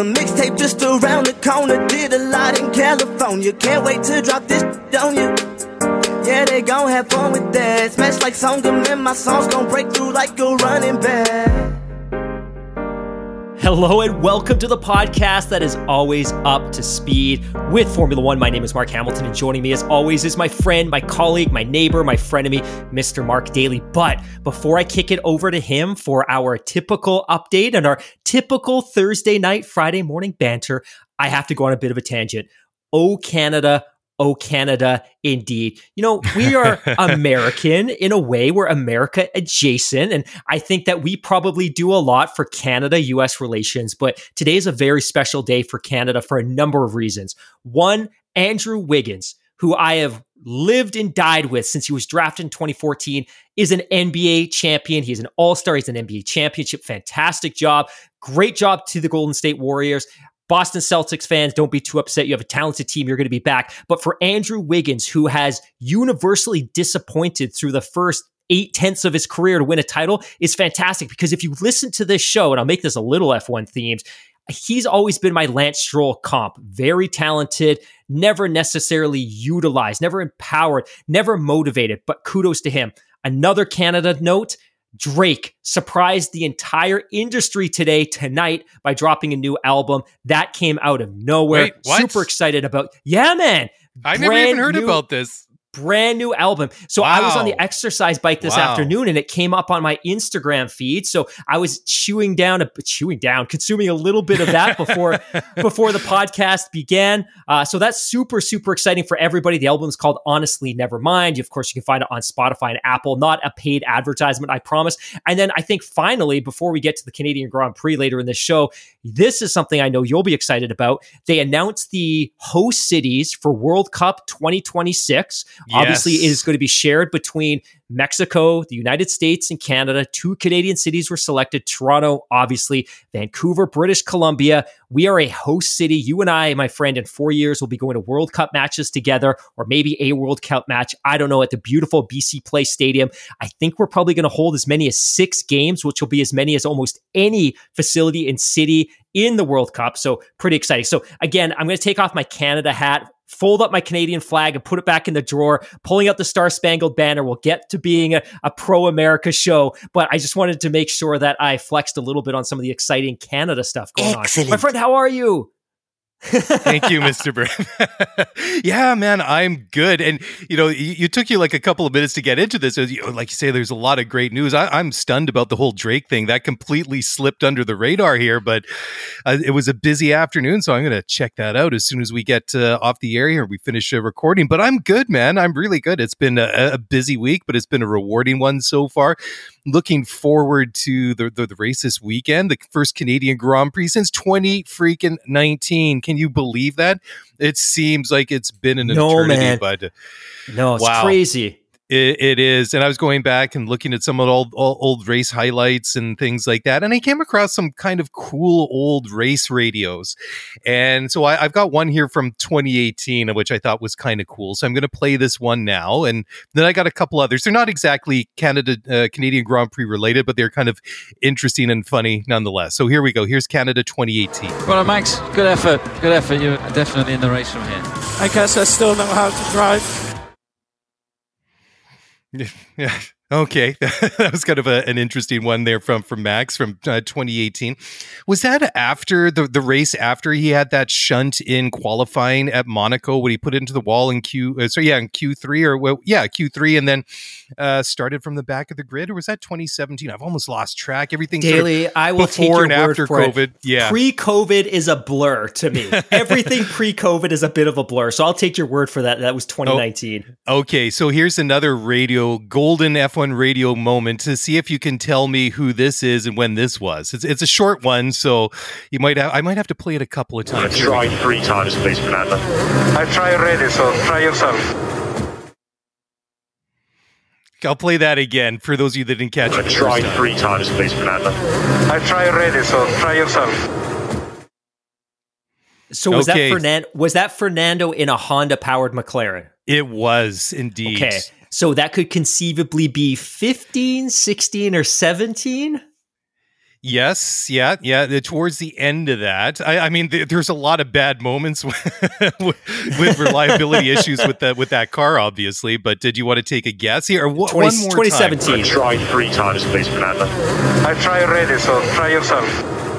Arizona. Mixtape just around the corner. Did a lot in California. Can't wait to drop this on you. Yeah, they gon' have fun with that. Smash like Songam and my songs gon' break through like a running back. Hello and welcome to the podcast that is always up to speed with Formula One. My name is Mark Hamilton, and joining me as always is my friend, my colleague, my neighbor, my frenemy, Mr. Mark Daly. But before I kick it over to him for our typical update and our typical Thursday night, Friday morning banter, I have to go on a bit of a tangent. Oh, Canada, Oh, Canada, indeed. You know, we are American in a way. We're America adjacent. And I think that we probably do a lot for Canada US relations. But today is a very special day for Canada for a number of reasons. One, Andrew Wiggins, who I have lived and died with since he was drafted in 2014, is an NBA champion. He's an all star. He's an NBA championship. Fantastic job. Great job to the Golden State Warriors. Boston Celtics fans, don't be too upset. You have a talented team. You're going to be back. But for Andrew Wiggins, who has universally disappointed through the first eight tenths of his career to win a title, is fantastic. Because if you listen to this show, and I'll make this a little F1 themed, he's always been my Lance Stroll comp. Very talented, never necessarily utilized, never empowered, never motivated. But kudos to him. Another Canada note Drake surprised the entire industry today, tonight, by dropping a new album. That came out of nowhere. Wait, what? Super excited about. Yeah, man. I never even heard new- about this. Brand new album. So I was on the exercise bike this Wow. afternoon and it came up on my Instagram feed. So I was chewing down, a, chewing down, consuming a little bit of that before before the podcast began. Uh, so that's super, super exciting for everybody. The album is called Honestly Nevermind. Of course, you can find it on Spotify and Apple. Not a paid advertisement, I promise. And then I think finally, before we get to the Canadian Grand Prix later in this show, this is something I know you'll be excited about. They announced the host cities for World Cup 2026. Obviously, it Yes. is going to be shared between Mexico, the United States, and Canada. Two Canadian cities were selected Toronto, obviously, Vancouver, British Columbia. We are a host city. You and I, my friend, in four years will be going to World Cup matches together, or maybe a World Cup match. I don't know, at the beautiful BC Place Stadium. I think we're probably going to hold as many as six games, which will be as many as almost any facility and city in the World Cup. So, pretty exciting. So, again, I'm going to take off my Canada hat fold up my Canadian flag and put it back in the drawer, pulling out the Star Spangled Banner. We'll get to being a, a pro America show, but I just wanted to make sure that I flexed a little bit on some of the exciting Canada stuff going on. My friend, how are you? Thank you, Mr. Burn. yeah, man, I'm good. And you know, you, you took you like a couple of minutes to get into this. You, like you say, there's a lot of great news. I, I'm stunned about the whole Drake thing. That completely slipped under the radar here, but uh, it was a busy afternoon, so I'm going to check that out as soon as we get uh, off the air here. We finish uh, recording. But I'm good, man. I'm really good. It's been a, a busy week, but it's been a rewarding one so far. Looking forward to the, the the race this weekend, the first Canadian Grand Prix since 20 freaking 19. Can you believe that? It seems like it's been an No, eternity, man. but No, it's Wow. crazy. It, it is. And I was going back and looking at some of the old, old old race highlights and things like that, and I came across some kind of cool old race radios. And so I, I've got one here from 2018, which I thought was kind of cool. So I'm going to play this one now, and then I got a couple others. They're not exactly Canada uh, Canadian Grand Prix related, but they're kind of interesting and funny nonetheless. So here we go. Here's Canada 2018. Well, Max, good effort. Good effort. You're definitely in the race from here. I guess I still know how to drive. yeah, Okay, that was kind of a, an interesting one there from from Max from uh, 2018. Was that after the the race after he had that shunt in qualifying at Monaco when he put it into the wall in Q? Uh, so yeah, in Q3 or well, yeah, Q3, and then uh, started from the back of the grid, or was that 2017? I've almost lost track. Everything daily. Sort of I will take your and word after for COVID. It. Yeah, pre-COVID is a blur to me. Everything pre-COVID is a bit of a blur. So I'll take your word for that. That was 2019. Oh, okay, so here's another radio golden F1 F1 radio moment to see if you can tell me who this is and when this was. It's, it's a short one, so you might have, I might have to play it a couple of times. Try three times, please, Fernando. I try already, so try yourself. I'll play that again for those of you that didn't catch it. I Try three times, please, Fernando. I try already, so try yourself. So was okay. that Fernando? Was that Fernando in a Honda powered McLaren? It was indeed. Okay, so that could conceivably be 15, 16, or 17. Yes, yeah, yeah. Towards the end of that, I, I mean, th- there's a lot of bad moments with, with reliability issues with that with that car, obviously. But did you want to take a guess here? Or 20, one more 2017. Time? Try three times, please, Fernando. I try already, so try yourself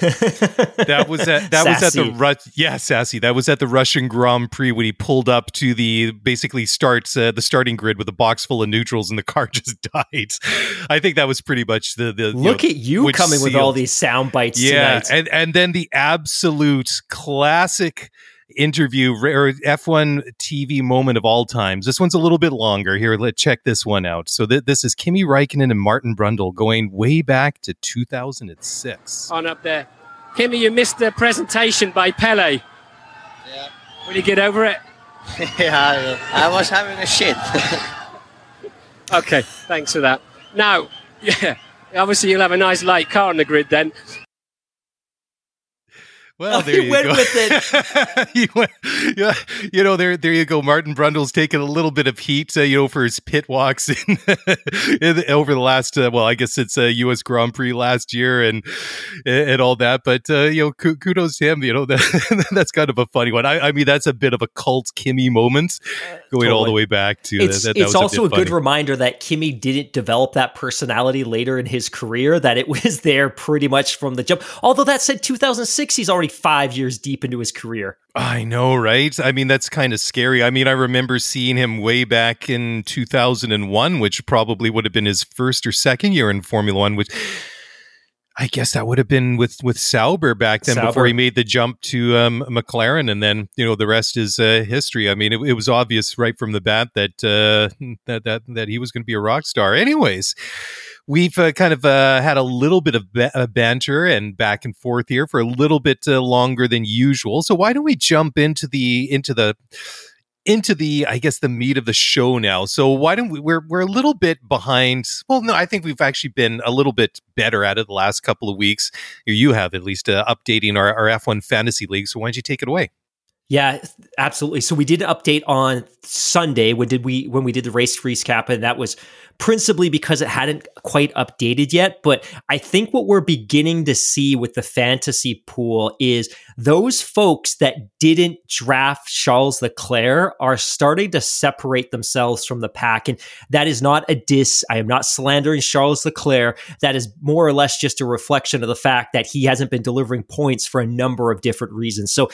that was at that was at the Ru- yeah sassy that was at the Russian Grand Prix when he pulled up to the basically starts uh, the starting grid with a box full of neutrals and the car just died. I think that was pretty much the the look you know, at you coming sealed. with all these sound bites. Yeah, tonight. and and then the absolute classic interview or F1 TV moment of all times. This one's a little bit longer. Here, let's check this one out. So th- this is Kimi Raikkonen and Martin Brundle going way back to 2006. On up there. Kimi, you missed the presentation by Pele. Yeah. Will you get over it? yeah, I was having a shit. okay, thanks for that. Now, yeah, obviously you'll have a nice light car on the grid then. Well, there you went go. with it. you, went, yeah, you know, there, there you go. Martin Brundle's taken a little bit of heat, uh, you know, for his pit walks in, in, over the last, uh, well, I guess it's a U.S. Grand Prix last year and and all that. But uh, you know, kudos to him. You know, that, that's kind of a funny one. I, I, mean, that's a bit of a cult Kimi moment, uh, going totally. all the way back to. It's, that, that it's also a, a good reminder that Kimi didn't develop that personality later in his career. That it was there pretty much from the jump. Although that said, 2006, he's already five years deep into his career. I know, right? I mean, that's kind of scary. I mean, I remember seeing him way back in 2001, which probably would have been his first or second year in Formula One, which I guess that would have been with with Sauber back then Sauber. before he made the jump to um, McLaren, and then you know the rest is uh, history. I mean, it, it, was obvious right from the bat that uh, that that that he was going to be a rock star. Anyways, we've uh, kind of uh, had a little bit of ba- banter and back and forth here for a little bit uh, longer than usual. So why don't we jump into the into the into the I guess the meat of the show now. So why don't we we're we're a little bit behind. Well, no, I think we've actually been a little bit better at it the last couple of weeks. You have at least uh, updating our, our F1 fantasy league. So why don't you take it away? Yeah, absolutely. So we did update on Sunday when did we when we did the race recap, and that was principally because it hadn't quite updated yet. But I think what we're beginning to see with the fantasy pool is those folks that didn't draft Charles Leclerc are starting to separate themselves from the pack. And that is not a diss. I am not slandering Charles Leclerc. That is more or less just a reflection of the fact that he hasn't been delivering points for a number of different reasons. So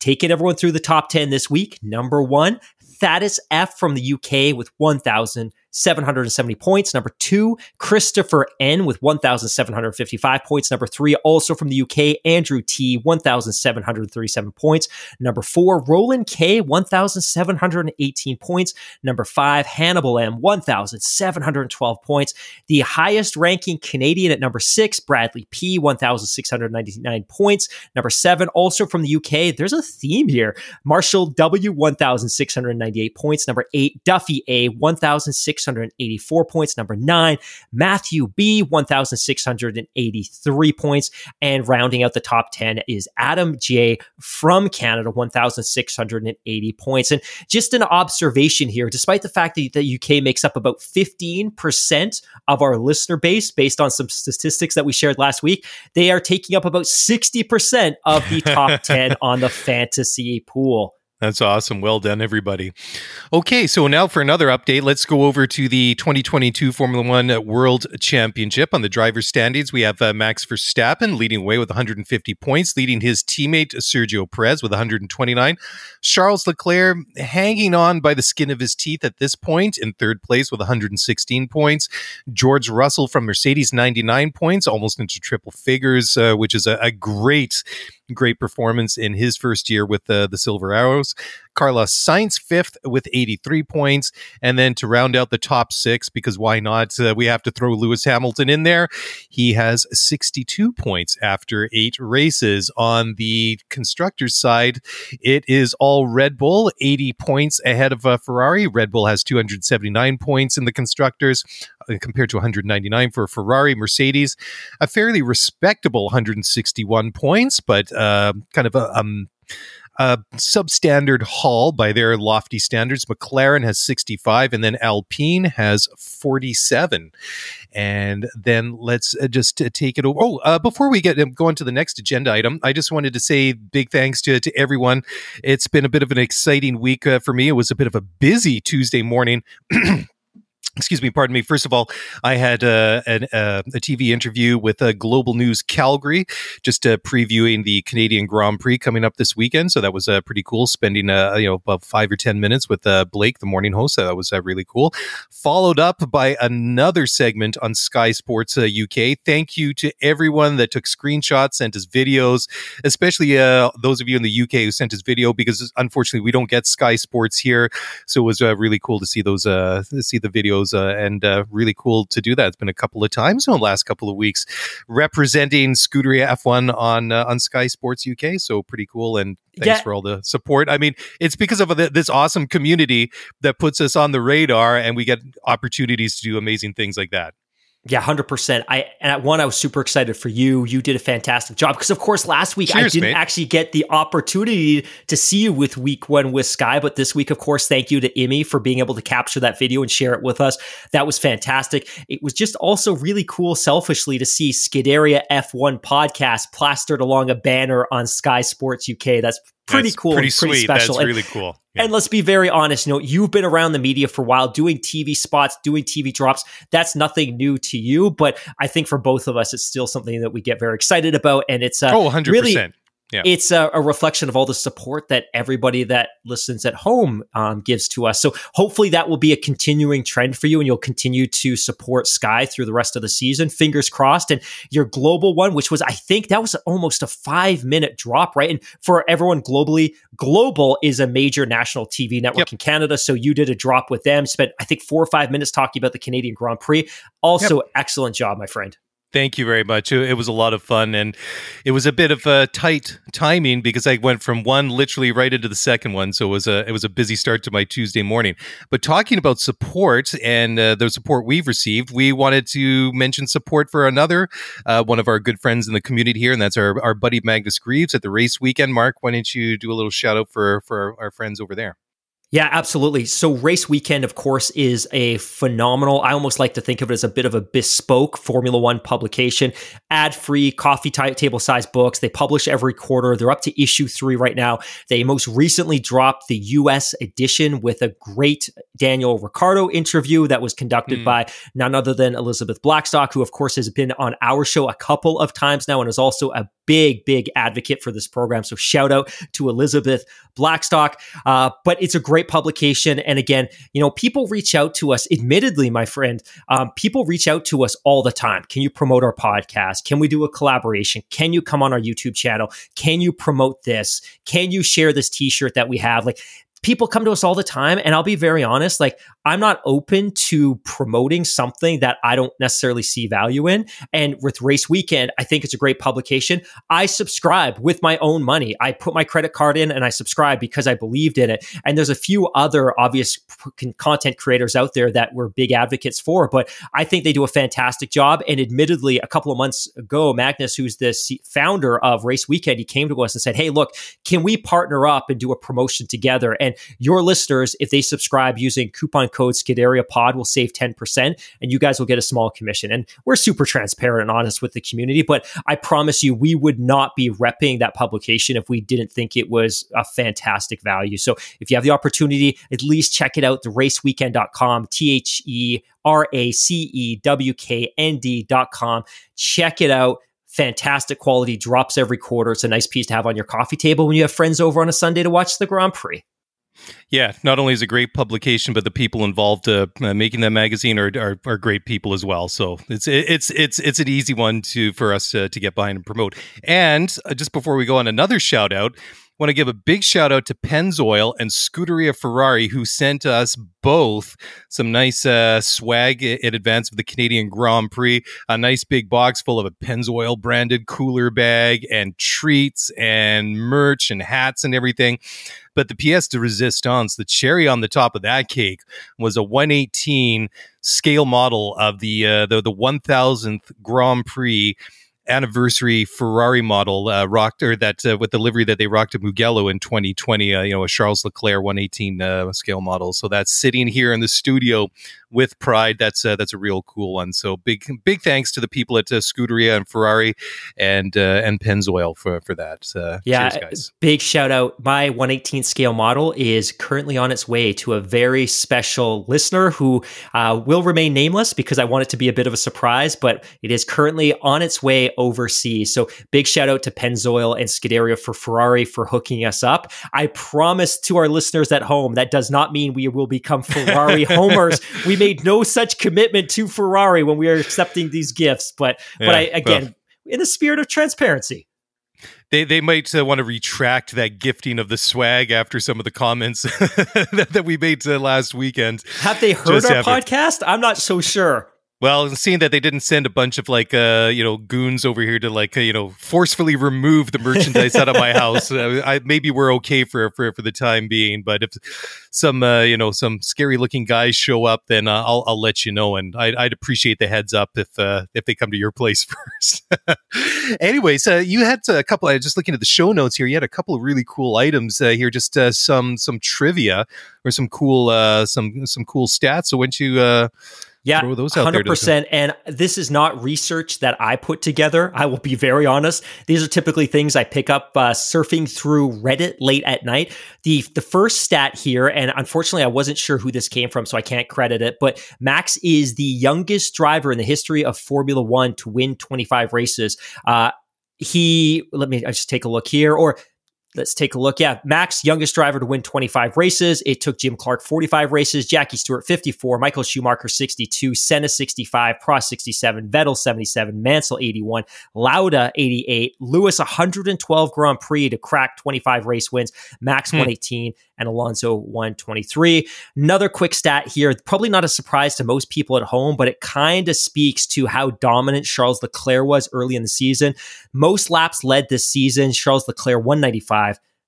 taking everyone through the top 10 this week. Number one, Thaddeus F from the UK with 1,000. 770 points. Number two, Christopher N with 1,755 points. Number three, also from the UK, Andrew T, 1,737 points. Number four, Roland K, 1,718 points. Number five, Hannibal M, 1,712 points. The highest ranking Canadian at number six, Bradley P, 1,699 points. Number seven, also from the UK, there's a theme here. Marshall W, 1,698 points. Number eight, Duffy A, 1,600 684 points. Number nine, Matthew B, 1,683 points. And rounding out the top 10 is Adam J from Canada, 1,680 points. And just an observation here, despite the fact that the UK makes up about 15% of our listener base, based on some statistics that we shared last week, they are taking up about 60% of the top 10 on the fantasy pool. That's awesome. Well done, everybody. Okay, so now for another update, let's go over to the 2022 Formula One World Championship. On the driver's standings, we have uh, Max Verstappen leading away with 150 points, leading his teammate Sergio Perez with 129. Charles Leclerc hanging on by the skin of his teeth at this point in third place with 116 points. George Russell from Mercedes, 99 points, almost into triple figures, uh, which is a, a great great performance in his first year with the, the Silver Arrows. Carlos Sainz fifth with 83 points. And then to round out the top six, because why not? Uh, we have to throw Lewis Hamilton in there. He has 62 points after eight races. On the constructors' side, it is all Red Bull, 80 points ahead of uh, Ferrari. Red Bull has 279 points in the constructors uh, compared to 199 for Ferrari. Mercedes, a fairly respectable 161 points, but uh, kind of a um, a substandard haul by their lofty standards. McLaren has 65, and then Alpine has 47. And then let's uh, just uh, take it over. Oh, uh, before we get um, go on to the next agenda item, I just wanted to say big thanks to, to everyone. It's been a bit of an exciting week uh, for me. It was a bit of a busy Tuesday morning. excuse me, pardon me. First of all, I had uh, an, uh, a TV interview with uh, Global News Calgary, just uh, previewing the Canadian Grand Prix coming up this weekend. So that was uh, pretty cool. Spending uh, you know about five or ten minutes with Blake, the morning host. So that was really cool. Followed up by another segment on Sky Sports UK. Thank you to everyone that took screenshots, and sent us videos, especially those of you in the UK who sent us video because unfortunately we don't get Sky Sports here. So it was really cool to see those see the videos uh, and uh, really cool to do that. It's been a couple of times in the last couple of weeks representing Scuderia F1 on uh, on Sky Sports UK. So pretty cool. And thanks yeah. for all the support. I mean, it's because of this awesome community that puts us on the radar, and we get opportunities to do amazing things like that. Yeah, hundred percent. I and at one, I was super excited for you. You did a fantastic job because, of course, last week Cheers, I didn't mate. actually get the opportunity to see you with Week One with Sky, but this week, of course, thank you to Imi for being able to capture that video and share it with us. That was fantastic. It was just also really cool, selfishly, to see Scuderia F1 podcast plastered along a banner on Sky Sports UK. That's pretty That's cool, pretty, pretty sweet. special. That's and, really cool. Yeah. And let's be very honest, you know, you've been around the media for a while doing TV spots, doing TV drops. That's nothing new to you, but I think for both of us, it's still something that we get very excited about. And it's uh, oh, 100%. really yeah. it's a, a, reflection of all the support that everybody that listens at home um, gives to us. So hopefully that will be a continuing trend for you, and you'll continue to support Sky through the rest of the season. Fingers crossed. And your global one, which was I think that was almost a five minute drop, right? And for everyone globally, Global is a major national TV network yep. in Canada. So you did a drop with them. Spent I think four or five minutes talking about the Canadian Grand Prix. Also, yep. excellent job, my friend. Thank you very much. It, was a lot of fun, and it was a bit of a tight timing because I went from one literally right into the second one. So it was a it was a busy start to my Tuesday morning. But talking about support and uh, the support we've received, we wanted to mention support for another uh, one of our good friends in the community here, and that's our our buddy Magnus Greaves at the race weekend. Mark, why don't you do a little shout out for for our friends over there? Yeah, absolutely. So, Race Weekend, of course, is a phenomenal, I almost like to think of it as a bit of a bespoke Formula One publication, ad free, coffee t- table size books. They publish every quarter. They're up to issue three right now. They most recently dropped the US edition with a great Daniel Ricciardo interview that was conducted mm. by none other than Elizabeth Blackstock, who, of course, has been on our show a couple of times now and is also a big, big advocate for this program. So, shout out to Elizabeth Blackstock. Uh, but it's a great publication. And again, you know, people reach out to us, admittedly, my friend, um, people reach out to us all the time. Can you promote our podcast? Can we do a collaboration? Can you come on our YouTube channel? Can you promote this? Can you share this t shirt that we have? Like, people come to us all the time and i'll be very honest like i'm not open to promoting something that i don't necessarily see value in. And with race weekend i think it's a great publication. I subscribe with my own money. I put my credit card in and i subscribe because i believed in it. And there's a few other obvious content creators out there that we're big advocates for but i think they do a fantastic job. And admittedly a couple of months ago magnus who's the founder of race weekend he came to us and said hey look can we partner up and do a promotion together? And your listeners, if they subscribe using coupon code Scuderia Pod will save 10%, and you guys will get a small commission. And we're super transparent and honest with the community, but I promise you, we would not be repping that publication if we didn't think it was a fantastic value. So if you have the opportunity, at least check it out, theraceweekend.com, T H E R A C E W K N D.com. Check it out fantastic quality, drops every quarter. It's a nice piece to have on your coffee table when you have friends over on a Sunday to watch the Grand Prix. Yeah, not only is it a great publication, but the people involved uh, uh, making that magazine are, are, are great people as well. So it's it's it's it's an easy one to for us to, to get behind and promote. And uh, just before we go on, another shout out want to give a big shout out to Pennzoil and Scuderia Ferrari, who sent us both some nice uh, swag in advance of the Canadian Grand Prix. A nice big box full of a Pennzoil branded cooler bag and treats and merch and hats and everything. But the pièce de resistance, the cherry on the top of that cake, was a 118 scale model of the uh, the, the 1000th Grand Prix anniversary Ferrari model uh, rocked or that uh, with the livery that they rocked at Mugello in 2020. Uh, you know, a Charles Leclerc 118 uh, scale model. So that's sitting here in the studio with pride. That's uh, that's a real cool one. So big big thanks to the people at uh, Scuderia and Ferrari and and Pennzoil for for that. yeah, cheers, big shout out. My 118 scale model is currently on its way to a very special listener who will remain nameless because I want it to be a bit of a surprise, but it is currently on its way overseas. So big shout out to Pennzoil and Scuderia for Ferrari for hooking us up. I promise to our listeners at home that does not mean we will become Ferrari homers. We made no such commitment to Ferrari when we are accepting these gifts, but yeah, but I again well. in the spirit of transparency they they might uh, want to retract that gifting of the swag after some of the comments that, that, we made uh, last weekend. Have they heard our podcast? I'm not so sure. Well, seeing that they didn't send a bunch of like uh you know goons over here to like uh, you know forcefully remove the merchandise out of my house, uh, I maybe we're okay for for for the time being. But if some uh, you know some scary looking guys show up, then uh, I'll I'll let you know, and I'd, I'd appreciate the heads up if uh, if they come to your place first. Anyways, uh, you had a couple. I was just looking at the show notes here. You had a couple of really cool items uh, here. Just uh, some some trivia or some cool uh, some some cool stats. So, when you uh, yeah, throw those out 100%. There and this is not research that I put together. I will be very honest. These are typically things I pick up uh, surfing through Reddit late at night. The the first stat here, and unfortunately, I wasn't sure who this came from, so I can't credit it. But Max is the youngest driver in the history of Formula One to win 25 races. Uh, he let me I just take a look here or Let's take a look. Yeah, Max, youngest driver to win 25 races. It took Jim Clark 45 races, Jackie Stewart 54, Michael Schumacher 62, Senna 65, Prost 67, Vettel 77, Mansell 81, Lauda 88, Lewis 112 Grand Prix to crack 25 race wins, Max hmm. 118, and Alonso 123. Another quick stat here, probably not a surprise to most people at home, but it kind of speaks to how dominant Charles Leclerc was early in the season. Most laps led this season, Charles Leclerc 195.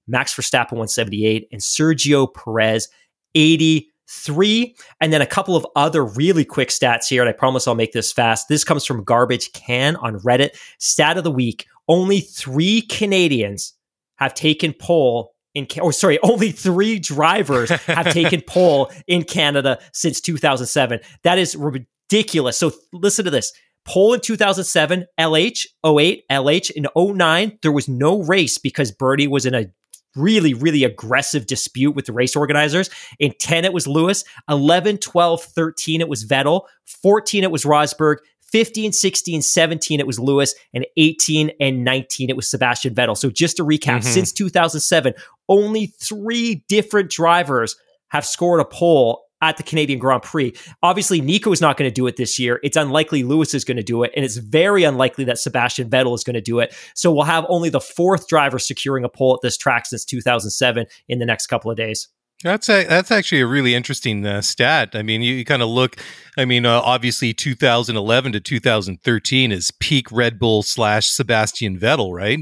Max Verstappen 178, and Sergio Perez 83. And then a couple of other really quick stats here, and I promise I'll make this fast. This comes from Garbage Can on Reddit. Stat of the week only three Canadians have taken pole in or oh, sorry, only three drivers have taken pole in Canada since 2007. That is ridiculous. So listen to this. Pole in 2007, LH, 08, LH in 09, there was no race because Bernie was in a really, really aggressive dispute with the race organizers. In 10, it was Lewis. 11, 12, 13, it was Vettel. 14, it was Rosberg. 15, 16, 17, it was Lewis. And 18 and 19, it was Sebastian Vettel. So just to recap, mm-hmm. since 2007, only three different drivers have scored a pole at the Canadian Grand Prix. Obviously, Nico is not going to do it this year. It's unlikely Lewis is going to do it, and it's very unlikely that Sebastian Vettel is going to do it. So we'll have only the fourth driver securing a pole at this track since 2007 in the next couple of days. That's a, that's actually a really interesting uh, stat. I mean, you, you kind of look. I mean, uh, obviously, 2011 to 2013 is peak Red Bull slash Sebastian Vettel, right?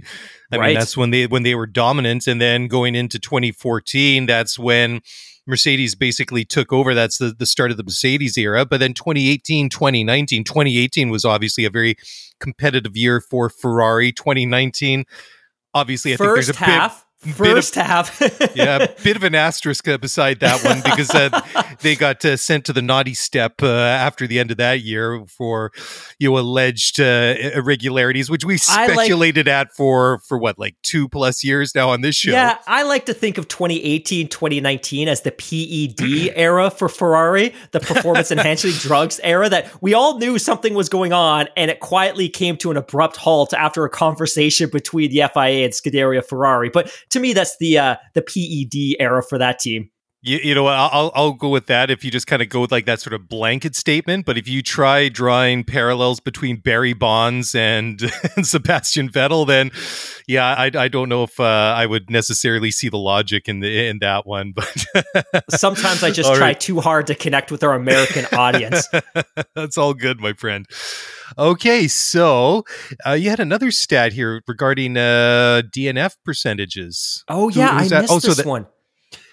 I right. mean, that's when they when they were dominant, and then going into 2014, that's when Mercedes basically took over. That's the, the start of the Mercedes era. But then 2018, 2019, 2018 was obviously a very competitive year for Ferrari. 2019, obviously, I first think there's a half, big First half. yeah, a bit of an asterisk uh, beside that one because uh, they got uh, sent to the naughty step uh, after the end of that year for you know alleged uh, irregularities, which we I like- speculated at for for what like two plus years now on this show. Yeah, I like to think of 2018, 2019 as the PED era for Ferrari, the performance enhancing drugs era that we all knew something was going on and it quietly came to an abrupt halt after a conversation between the FIA and Scuderia Ferrari. But to me, that's the uh, the PED era for that team. You, you know, what, I'll I'll- go with that if you just kind of go with like that sort of blanket statement. But if you try drawing parallels between Barry Bonds and, and Sebastian Vettel, then yeah, I, I don't know if uh, I would necessarily see the logic in the in that one. But Sometimes I just All try right. too hard to connect with our American audience. That's all good, my friend. Okay, so uh, you had another stat here regarding uh, DNF percentages. Oh Who- yeah, I that? missed Oh, so this that- one.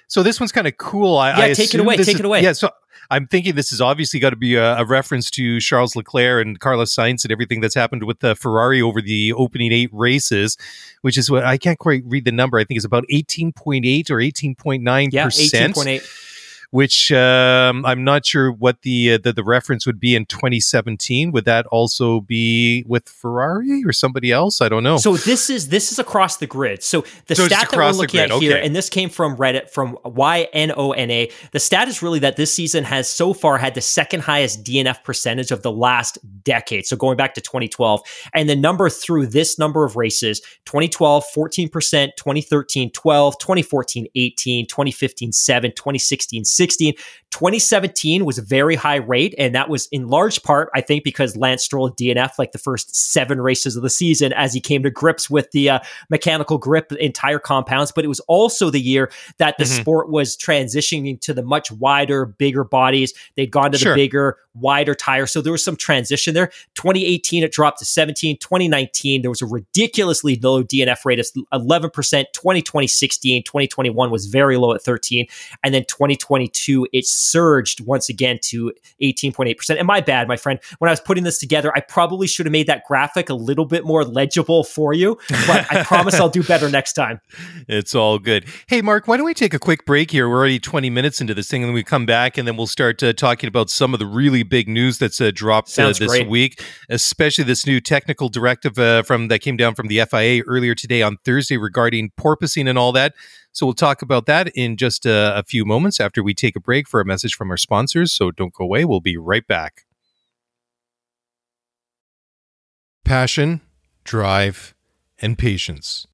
So this one's kind of cool. I, Yeah, I take it away, take is- it away. Yeah, so I'm thinking this is obviously got to be a, a reference to Charles Leclerc and Carlos Sainz and everything that's happened with the Ferrari over the opening eight races, which is what I can't quite read the number. I think it's about 18.8 or 18.9 Yeah, percent 18.8. which um, I'm not sure what the, uh, the the reference would be in 2017. Would that also be with Ferrari or somebody else? I don't know. So this is this is across the grid. So the So stat that we're looking at here, okay. and this came from Reddit from Y N O N A. The stat is really that this season has so far had the second highest DNF percentage of the last decade. So going back to 2012, and the number through this number of races: 2012, 14 percent; 2013, 12; 2014, 18; 2015, 7; 2016, 16. 2017 was a very high rate, and that was in large part, I think, because Lance Stroll DNF like the first seven races of the season as he came to grips with the uh, mechanical grip in tire compounds. But it was also the year that the Mhm. sport was transitioning to the much wider, bigger bodies. They'd gone to Sure. the bigger, wider tire, so there was some transition there. 2018 it dropped to 17. 2019 there was a ridiculously low DNF rate of 11 percent. 2020 16. 2021 was very low at 13, and then 2022 it surged once again to 18.8%. And my bad, my friend, when I was putting this together, I probably should have made that graphic a little bit more legible for you, but I promise I'll do better next time. It's all good. Hey, Mark, why don't we take a quick break here? We're already 20 minutes into this thing, and then we come back, and then we'll start uh, talking about some of the really big news that's uh, dropped uh, this great. week, especially this new technical directive uh, from that came down from the FIA earlier today on Thursday regarding porpoising and all that. So we'll talk about that in just uh, a few moments after we take a break for a message from our sponsors. So don't go away. We'll be right back. Passion, drive, and patience.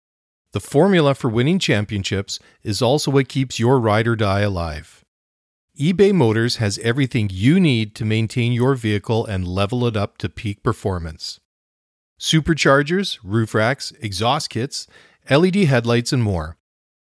The formula for winning championships is also what keeps your ride or die alive. eBay Motors has everything you need to maintain your vehicle and level it up to peak performance superchargers, roof racks, exhaust kits, LED headlights, and more.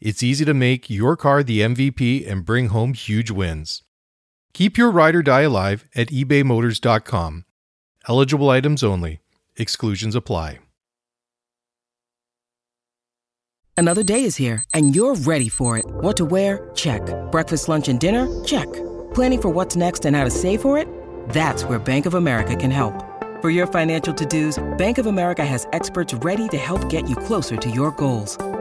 it's easy to make your car the MVP and bring home huge wins. Keep your ride or die alive at ebaymotors.com. Eligible items only. Exclusions apply. Another day is here, and you're ready for it. What to wear? Check. Breakfast, lunch, and dinner? Check. Planning for what's next and how to save for it? That's where Bank of America can help. For your financial to-dos, Bank of America has experts ready to help get you closer to your goals.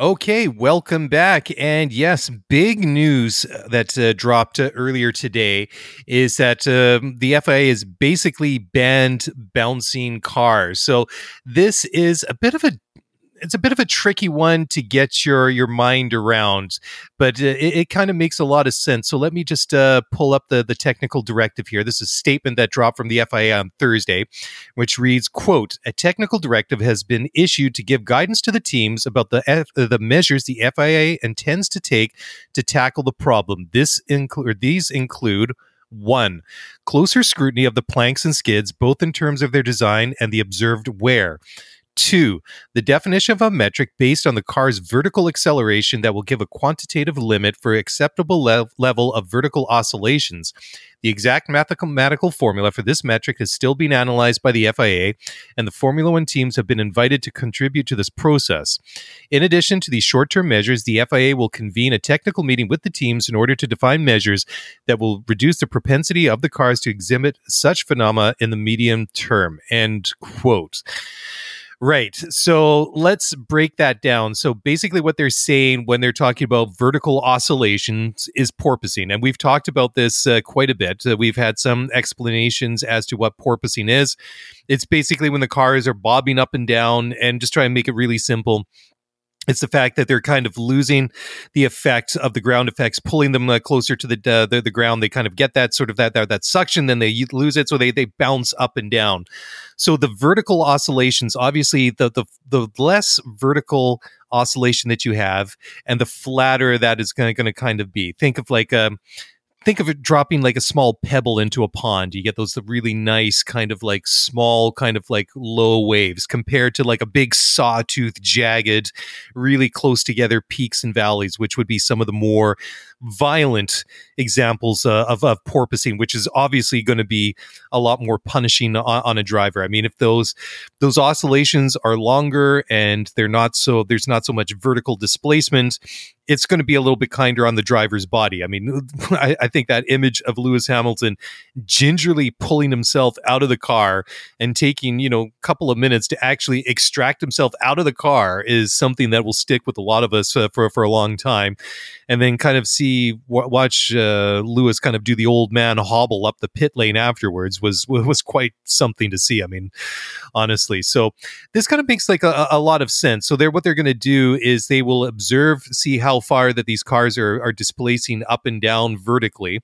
Okay, welcome back. And yes, big news that uh, dropped uh, earlier today is that um, the FIA has basically banned bouncing cars. So this is a bit of a it's a bit of a tricky one to get your your mind around, but uh, it, it kind of makes a lot of sense. So let me just uh, pull up the the technical directive here. This is a statement that dropped from the FIA on Thursday, which reads, "quote A technical directive has been issued to give guidance to the teams about the F- the measures the FIA intends to take to tackle the problem. This include these include." One, closer scrutiny of the planks and skids, both in terms of their design and the observed wear. Two, the definition of a metric based on the car's vertical acceleration that will give a quantitative limit for acceptable lev- level of vertical oscillations. The exact mathematical formula for this metric is still being analyzed by the FIA, and the Formula One teams have been invited to contribute to this process. In addition to these short term measures, the FIA will convene a technical meeting with the teams in order to define measures that will reduce the propensity of the cars to exhibit such phenomena in the medium term. End quote. Right. So let's break that down. So basically, what they're saying when they're talking about vertical oscillations is porpoising. And we've talked about this uh, quite a bit. Uh, we've had some explanations as to what porpoising is. It's basically when the cars are bobbing up and down, and just try and make it really simple it's the fact that they're kind of losing the effect of the ground effects, pulling them uh, closer to the, uh, the, the ground. They kind of get that sort of that that, that suction, then they lose it, so they they bounce up and down. So the vertical oscillations, obviously, the the the less vertical oscillation that you have, and the flatter that is going to kind of be. Think of like a um, think of it dropping like a small pebble into a pond. You get those really nice kind of like small kind of like low waves compared to like a big sawtooth jagged, really close together peaks and valleys, which would be some of the more violent examples uh, of, of porpoising, which is obviously going to be a lot more punishing on, on, a driver. I mean, if those those oscillations are longer and they're not so there's not so much vertical displacement, it's going to be a little bit kinder on the driver's body. I mean, I, I, think that image of Lewis Hamilton gingerly pulling himself out of the car and taking, you know, a couple of minutes to actually extract himself out of the car is something that will stick with a lot of us uh, for, for a long time. And then kind of see, w- watch uh, Lewis kind of do the old man hobble up the pit lane afterwards was, was quite something to see. I mean, honestly. So this kind of makes like a, a lot of sense. So they're, what they're going to do is they will observe, see how far that these cars are, are displacing up and down vertically.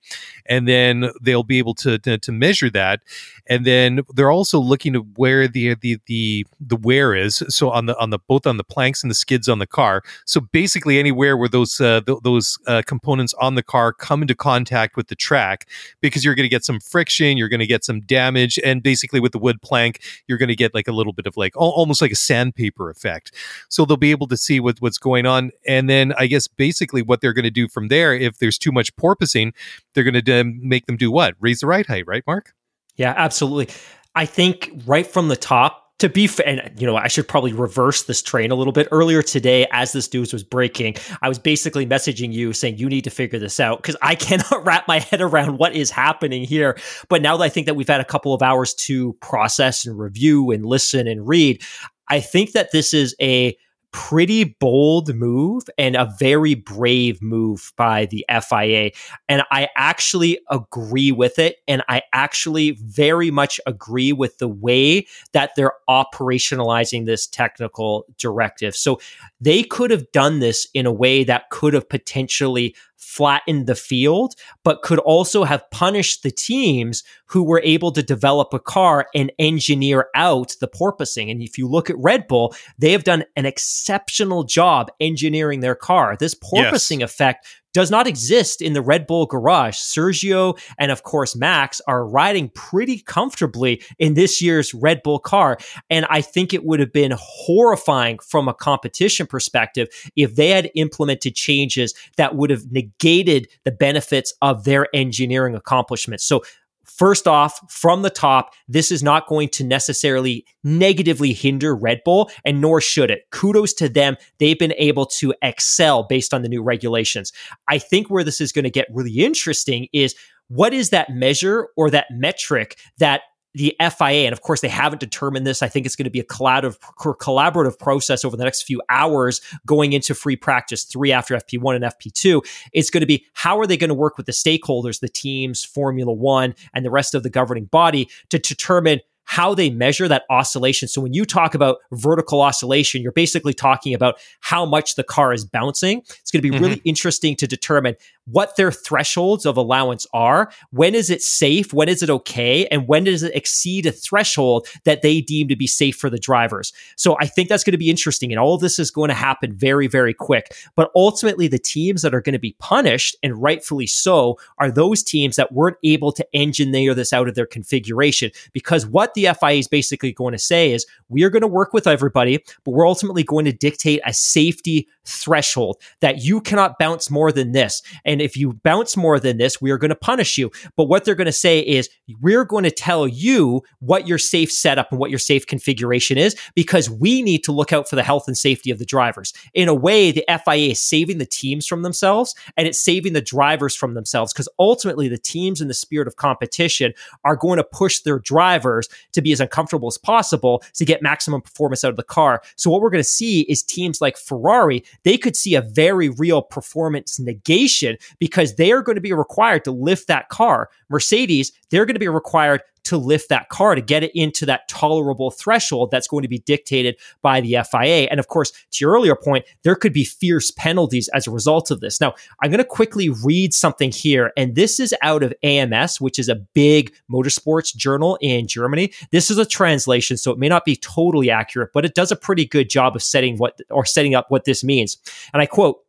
And then they'll be able to, to, to measure that. And then they're also looking at where the, the, the, the wear is. So on the, on the, both on the planks and the skids on the car. So basically anywhere where those, uh, th- those uh, components on the car come into contact with the track because you're going to get some friction, you're going to get some damage. And basically with the wood plank, you're going to get like a little bit of like almost like a sandpaper effect. So they'll be able to see what, what's going on. And then I guess basically what they're going to do from there, if there's too much porpoising, they're going to make them do what? Raise the ride height, right, Mark? Yeah, absolutely. I think right from the top, to be fair, and you know, I should probably reverse this train a little bit. Earlier today, as this news was breaking, I was basically messaging you saying you need to figure this out because I cannot wrap my head around what is happening here. But now that I think that we've had a couple of hours to process and review and listen and read, I think that this is a pretty bold move and a very brave move by the FIA. And I actually agree with it. And I actually very much agree with the way that they're operationalizing this technical directive. So they could have done this in a way that could have potentially flattened the field, but could also have punished the teams who were able to develop a car and engineer out the porpoising. And if you look at Red Bull, they have done an exceptional job engineering their car. This porpoising yes. effect does not exist in the Red Bull garage. Sergio and of course Max are riding pretty comfortably in this year's Red Bull car. And I think it would have been horrifying from a competition perspective if they had implemented changes that would have negated the benefits of their engineering accomplishments. So First off, from the top, this is not going to necessarily negatively hinder Red Bull, and nor should it. Kudos to them. They've been able to excel based on the new regulations. I think where this is going to get really interesting is what is that measure or that metric that the FIA, and of course they haven't determined this. I think it's going to be a collaborative, collaborative process over the next few hours going into free practice three after FP1 and FP2. It's going to be how are they going to work with the stakeholders, the teams, Formula One, and the rest of the governing body to determine how they measure that oscillation. So when you talk about vertical oscillation, you're basically talking about how much the car is bouncing. It's going to be mm-hmm. really interesting to determine what their thresholds of allowance are. When is it safe? When is it okay? And when does it exceed a threshold that they deem to be safe for the drivers? So I think that's going to be interesting. And all of this is going to happen very, very quick. But ultimately, the teams that are going to be punished, and rightfully so, are those teams that weren't able to engineer this out of their configuration. Because what the FIA is basically going to say is we are going to work with everybody, but we're ultimately going to dictate a safety threshold that you cannot bounce more than this. And if you bounce more than this, we are going to punish you. But what they're going to say is we're going to tell you what your safe setup and what your safe configuration is because we need to look out for the health and safety of the drivers. In a way, the FIA is saving the teams from themselves and it's saving the drivers from themselves because ultimately the teams in the spirit of competition are going to push their drivers to be as uncomfortable as possible to get maximum performance out of the car. So what we're going to see is teams like Ferrari, they could see a very real performance negation because they are going to be required to lift that car. Mercedes, they're going to be required to lift that car to get it into that tolerable threshold that's going to be dictated by the FIA. And of course, to your earlier point, there could be fierce penalties as a result of this. Now, I'm going to quickly read something here, and this is out of AMS, which is a big motorsports journal in Germany. This is a translation, so it may not be totally accurate, but it does a pretty good job of setting what or setting up what this means. And I quote,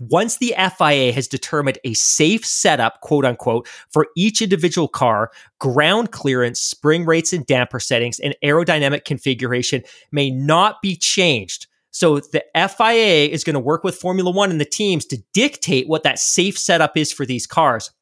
once the FIA has determined a safe setup, quote unquote, for each individual car, ground clearance, spring rates and damper settings, and aerodynamic configuration may not be changed. So the FIA is going to work with Formula One and the teams to dictate what that safe setup is for these cars.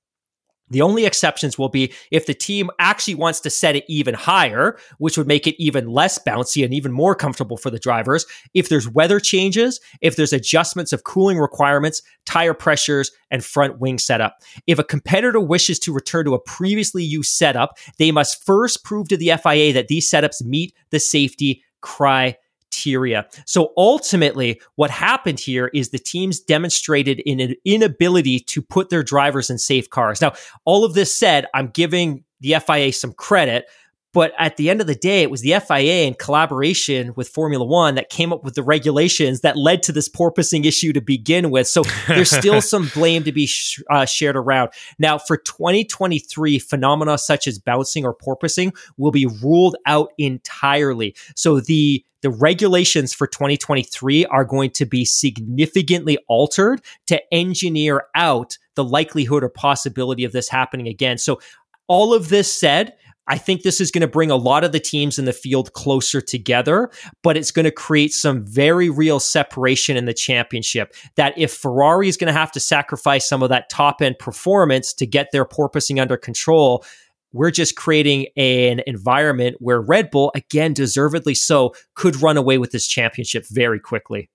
The only exceptions will be if the team actually wants to set it even higher, which would make it even less bouncy and even more comfortable for the drivers. If there's weather changes, if there's adjustments of cooling requirements, tire pressures, and front wing setup. If a competitor wishes to return to a previously used setup, they must first prove to the FIA that these setups meet the safety criteria criteria. So ultimately, what happened here is the teams demonstrated an inability to put their drivers in safe cars. Now, all of this said, I'm giving the FIA some credit. But at the end of the day, it was the FIA in collaboration with Formula One that came up with the regulations that led to this porpoising issue to begin with. So there's still some blame to be sh- uh, shared around. Now, for 2023, phenomena such as bouncing or porpoising will be ruled out entirely. So the the regulations for 2023 are going to be significantly altered to engineer out the likelihood or possibility of this happening again. So, all of this said, I think this is going to bring a lot of the teams in the field closer together, but it's going to create some very real separation in the championship. That if Ferrari is going to have to sacrifice some of that top end performance to get their porpoising under control, we're just creating an environment where Red Bull, again, deservedly so, could run away with this championship very quickly.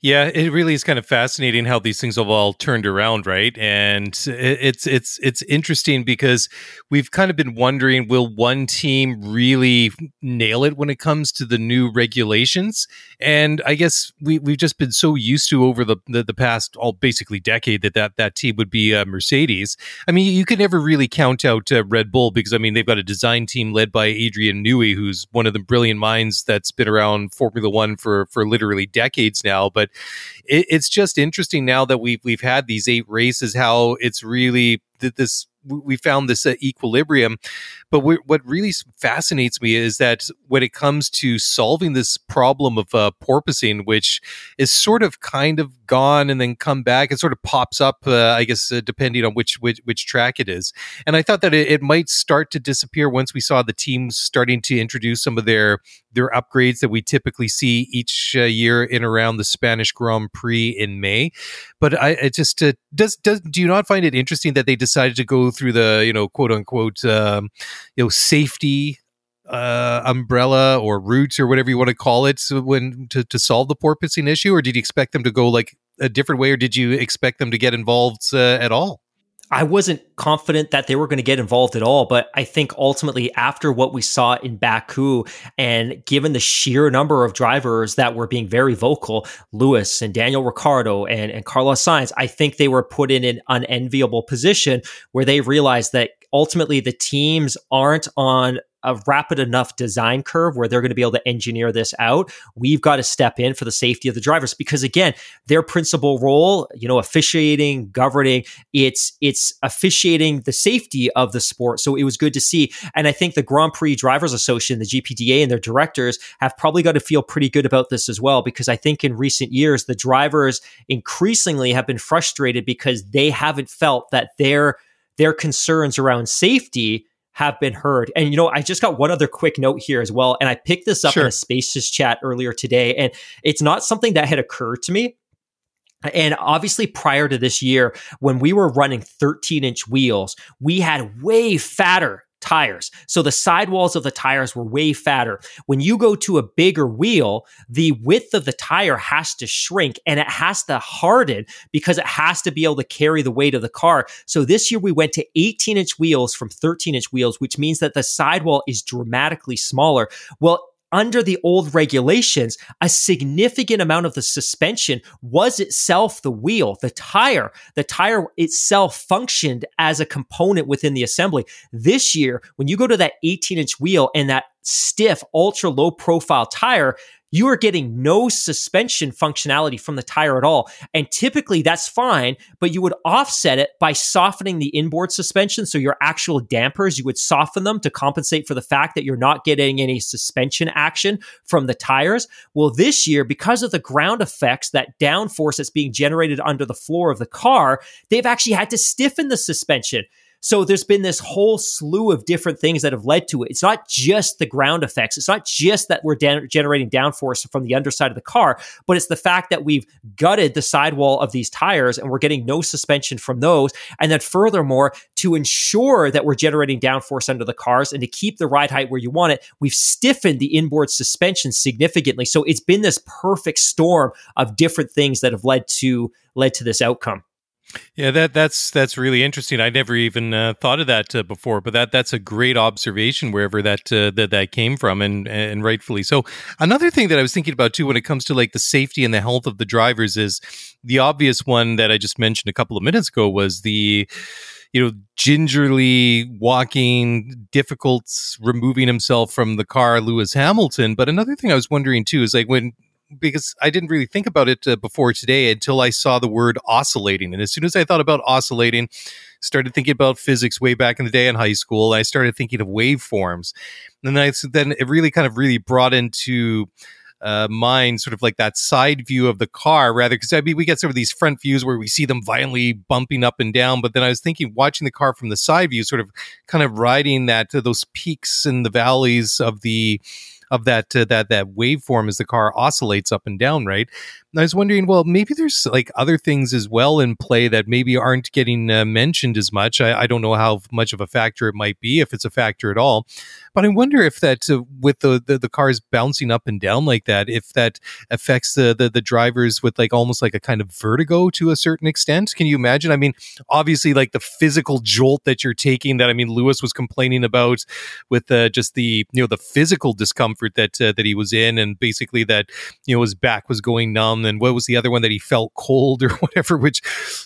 Yeah, it really is kind of fascinating how these things have all turned around, right? And it's it's it's interesting because we've kind of been wondering will one team really nail it when it comes to the new regulations? And I guess we we've just been so used to over the the, the past all basically decade that that that team would be uh, Mercedes. I mean, you can never really count out uh, Red Bull because I mean they've got a design team led by Adrian Newey, who's one of the brilliant minds that's been around Formula One for for literally decades now, but it, it's just interesting now that we've we've had these eight races. How it's really that this we found this uh, equilibrium. But what really fascinates me is that when it comes to solving this problem of uh, porpoising, which is sort of kind of gone and then come back, it sort of pops up, uh, I guess, uh, depending on which, which, which track it is. And I thought that it, it, might start to disappear once we saw the teams starting to introduce some of their their upgrades that we typically see each uh, year in around the Spanish Grand Prix in May. But I it just uh, does does do you not find it interesting that they decided to go through the you know quote unquote um, you know safety uh, umbrella or roots or whatever you want to call it so when to, to solve the porpoising issue or did you expect them to go like a different way or did you expect them to get involved uh, at all? I wasn't confident that they were going to get involved at all, but I think ultimately after what we saw in Baku and given the sheer number of drivers that were being very vocal, Lewis and Daniel Ricciardo and, and Carlos Sainz, I think they were put in an unenviable position where they realized that ultimately the teams aren't on a rapid enough design curve where they're going to be able to engineer this out. We've got to step in for the safety of the drivers because again, their principal role, you know, officiating, governing, it's it's officiating the safety of the sport. So it was good to see. And I think the Grand Prix Drivers Association, the GPDA and their directors have probably got to feel pretty good about this as well because I think in recent years the drivers increasingly have been frustrated because they haven't felt that their their concerns around safety have been heard. And you know, I just got one other quick note here as well. And I picked this up Sure. in a spaces chat earlier today, and it's not something that had occurred to me. And obviously, prior to this year, when we were running 13 inch wheels, we had way fatter tires. So the sidewalls of the tires were way fatter. When you go to a bigger wheel, the width of the tire has to shrink and it has to harden because it has to be able to carry the weight of the car. So this year we went to 18 inch wheels from 13 inch wheels, which means that the sidewall is dramatically smaller. Well, under the old regulations, a significant amount of the suspension was itself the wheel, the tire. The tire itself functioned as a component within the assembly. This year, when you go to that 18 inch wheel and that stiff, ultra low profile tire, you are getting no suspension functionality from the tire at all. And typically that's fine, but you would offset it by softening the inboard suspension. So your actual dampers, you would soften them to compensate for the fact that you're not getting any suspension action from the tires. Well, this year, because of the ground effects, that downforce that's being generated under the floor of the car, they've actually had to stiffen the suspension. So there's been this whole slew of different things that have led to it. It's not just the ground effects. It's not just that we're generating downforce from the underside of the car, but it's the fact that we've gutted the sidewall of these tires and we're getting no suspension from those. And then furthermore, to ensure that we're generating downforce under the cars and to keep the ride height where you want it, we've stiffened the inboard suspension significantly. So it's been this perfect storm of different things that have led to led to this outcome. Yeah, that that's that's really interesting. I never even uh, thought of that uh, before, but that that's a great observation wherever that uh, that that came from, and and rightfully so. Another thing that I was thinking about too, when it comes to like the safety and the health of the drivers, is the obvious one that I just mentioned a couple of minutes ago was the you know gingerly walking, difficult removing himself from the car, Lewis Hamilton. But another thing I was wondering too is like when because I didn't really think about it uh, before today until I saw the word oscillating. And as soon as I thought about oscillating, started thinking about physics way back in the day in high school. I started thinking of waveforms, and then I, then it really kind of really brought into uh, mind sort of like that side view of the car rather because I mean we get some of these front views where we see them violently bumping up and down but then I was thinking watching the car from the side view sort of kind of riding that uh, those peaks and the valleys of the of that uh, that that waveform as the car oscillates up and down, right? I was wondering, well, maybe there's like other things as well in play that maybe aren't getting uh, mentioned as much. I, I, don't know how much of a factor it might be, if it's a factor at all. But I wonder if that, uh, with the, the, the cars bouncing up and down like that, if that affects the, the the drivers with like almost like a kind of vertigo to a certain extent. Can you imagine? I mean, obviously, like the physical jolt that you're taking. That I mean, Lewis was complaining about with uh, just the you know the physical discomfort that uh, that he was in, and basically that you know his back was going numb. And what was the other one that he felt cold or whatever? Which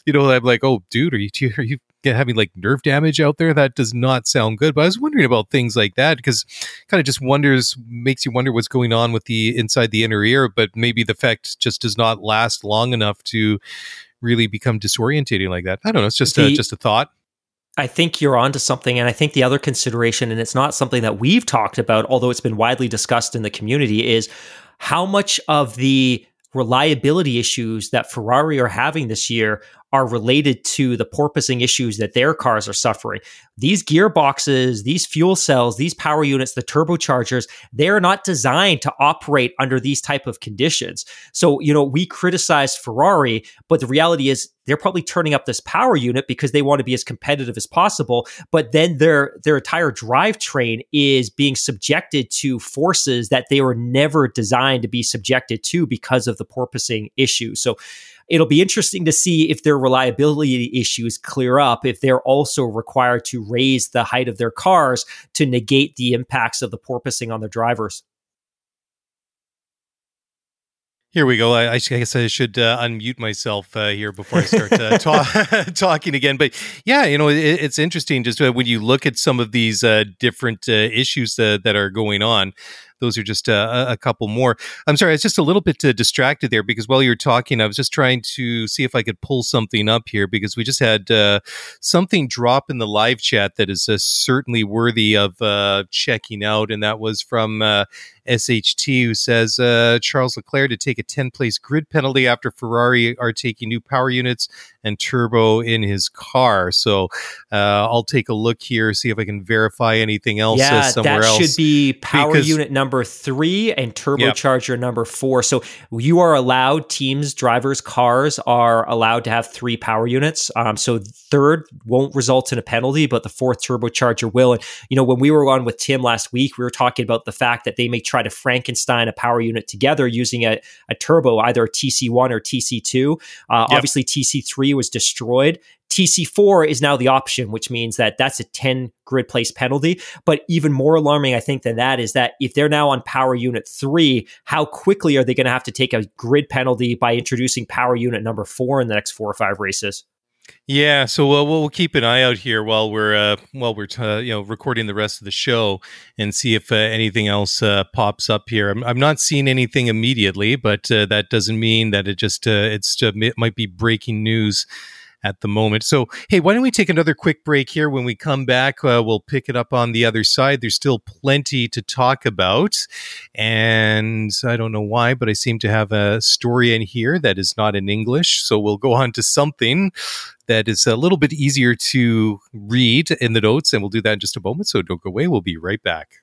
you know, I'm like, oh, dude, are you are you having like nerve damage out there? That does not sound good. But I was wondering about things like that because kind of just wonders makes you wonder what's going on with the inside the inner ear. But maybe the effect just does not last long enough to really become disorientating like that. I don't know. It's just The- a, just a thought. I think you're onto something. And I think the other consideration, and it's not something that we've talked about, although it's been widely discussed in the community, is how much of the reliability issues that Ferrari are having this year are related to the porpoising issues that their cars are suffering. These gearboxes, these fuel cells, these power units, the turbochargers, they're not designed to operate under these type of conditions. So, you know, we criticize Ferrari, but the reality is they're probably turning up this power unit because they want to be as competitive as possible, but then their their entire drivetrain is being subjected to forces that they were never designed to be subjected to because of the porpoising issue. So it'll be interesting to see if their reliability issues clear up, if they're also required to raise the height of their cars to negate the impacts of the porpoising on their drivers. Here we go. I, I guess I should uh, unmute myself uh, here before I start uh, ta- talking again. But yeah, you know, it, it's interesting just uh, when you look at some of these uh, different uh, issues that are going on those are just uh, a, couple more. I'm sorry, I was just a little bit uh, distracted there because while you were talking, I was just trying to see if I could pull something up here because we just had uh, something drop in the live chat that is uh, certainly worthy of uh, checking out, and that was from SHT, who says uh, Charles Leclerc to take a 10 place grid penalty after Ferrari are taking new power units and turbo in his car. So uh, I'll take a look here, see if I can verify anything else uh, yeah, somewhere that else. should be power because- unit number three and turbocharger number four. So you are allowed, teams, drivers, cars are allowed to have three power units. Um, so third won't result in a penalty, but the fourth turbocharger will. And, you know, when we were on with Tim last week, we were talking about the fact that they may try to Frankenstein a power unit together using a, a turbo, either a TC1 or TC2. Uh, Yep. Obviously, TC3 was destroyed. TC4 is now the option, which means that that's a 10 grid place penalty. But even more alarming, I think, than that is that if they're now on power unit three, how quickly are they going to have to take a grid penalty by introducing power unit number four in the next four or five races? Yeah, so we'll, we'll keep an eye out here while we're uh, while we're uh, you know recording the rest of the show and see if uh, anything else uh, pops up here. I'm, I'm not seeing anything immediately, but uh, that doesn't mean that it just uh, it's it might be breaking news at the moment. So hey, why don't we take another quick break here? When we come back, uh, we'll pick it up on the other side. There's still plenty to talk about, and I don't know why, but I seem to have a story in here that is not in English. So we'll go on to something that is a little bit easier to read in the notes, and we'll do that in just a moment. So don't go away. We'll be right back.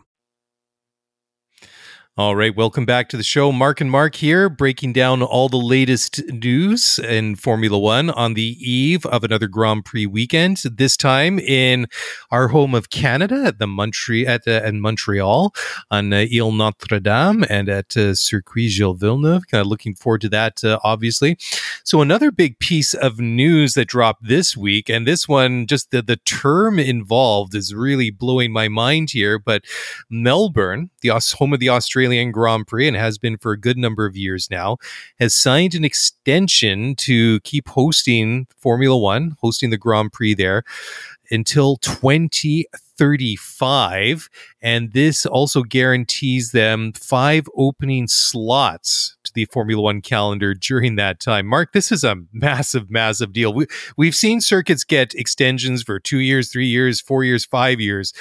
All right, welcome back to the show. Mark and Mark here, breaking down all the latest news in Formula One on the eve of another Grand Prix weekend. This time in our home of Canada at the Montreal at uh, in Montreal on uh, Ile Notre Dame and at uh, Circuit Gilles Villeneuve. Kind of looking forward to that, uh, obviously. So another big piece of news that dropped this week, and this one, just the the term involved is really blowing my mind here. But Melbourne, the home of the Australian Grand Prix, and has been for a good number of years now, has signed an extension to keep hosting Formula One, hosting the Grand Prix there until 2035. And this also guarantees them five opening slots to the Formula One calendar during that time. Mark, this is a massive, massive deal. We, we've seen circuits get extensions for two years, three years, four years, five years.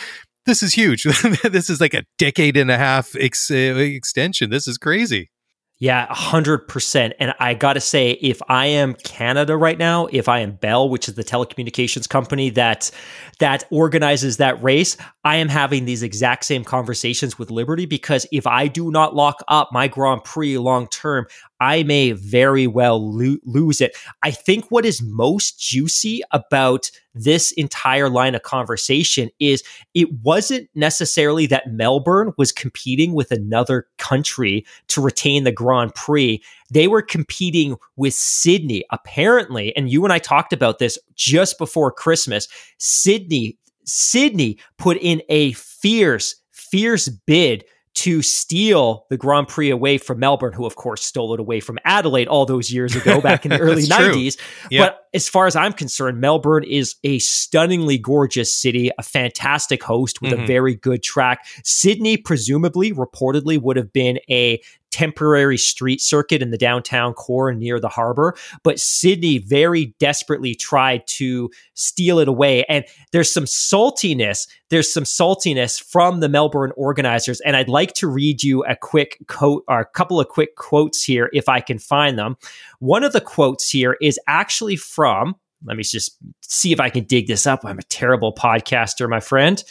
This is huge. this is like a decade and a half ex- extension. This is crazy. Yeah, 100%. And I got to say, if I am Canada right now, if I am Bell, which is the telecommunications company that that organizes that race, I am having these exact same conversations with Liberty because if I do not lock up my Grand Prix long term, I may very well lo- lose it. I think what is most juicy about this entire line of conversation is it wasn't necessarily that Melbourne was competing with another country to retain the Grand Prix. They were competing with Sydney, apparently. And you and I talked about this just before Christmas. Sydney, Sydney put in a fierce, fierce bid to steal the Grand Prix away from Melbourne, who of course stole it away from Adelaide all those years ago back in the early 90s. Yeah. But as far as I'm concerned, Melbourne is a stunningly gorgeous city, a fantastic host with a Mhm. very good track. Sydney, presumably, reportedly, would have been a temporary street circuit in the downtown core near the harbor. But Sydney very desperately tried to steal it away. And there's some saltiness. There's some saltiness from the Melbourne organizers. And I'd like to read you a quick quote or a couple of quick quotes here if I can find them. One of the quotes here is actually from, let me just see if I can dig this up. I'm a terrible podcaster, my friend.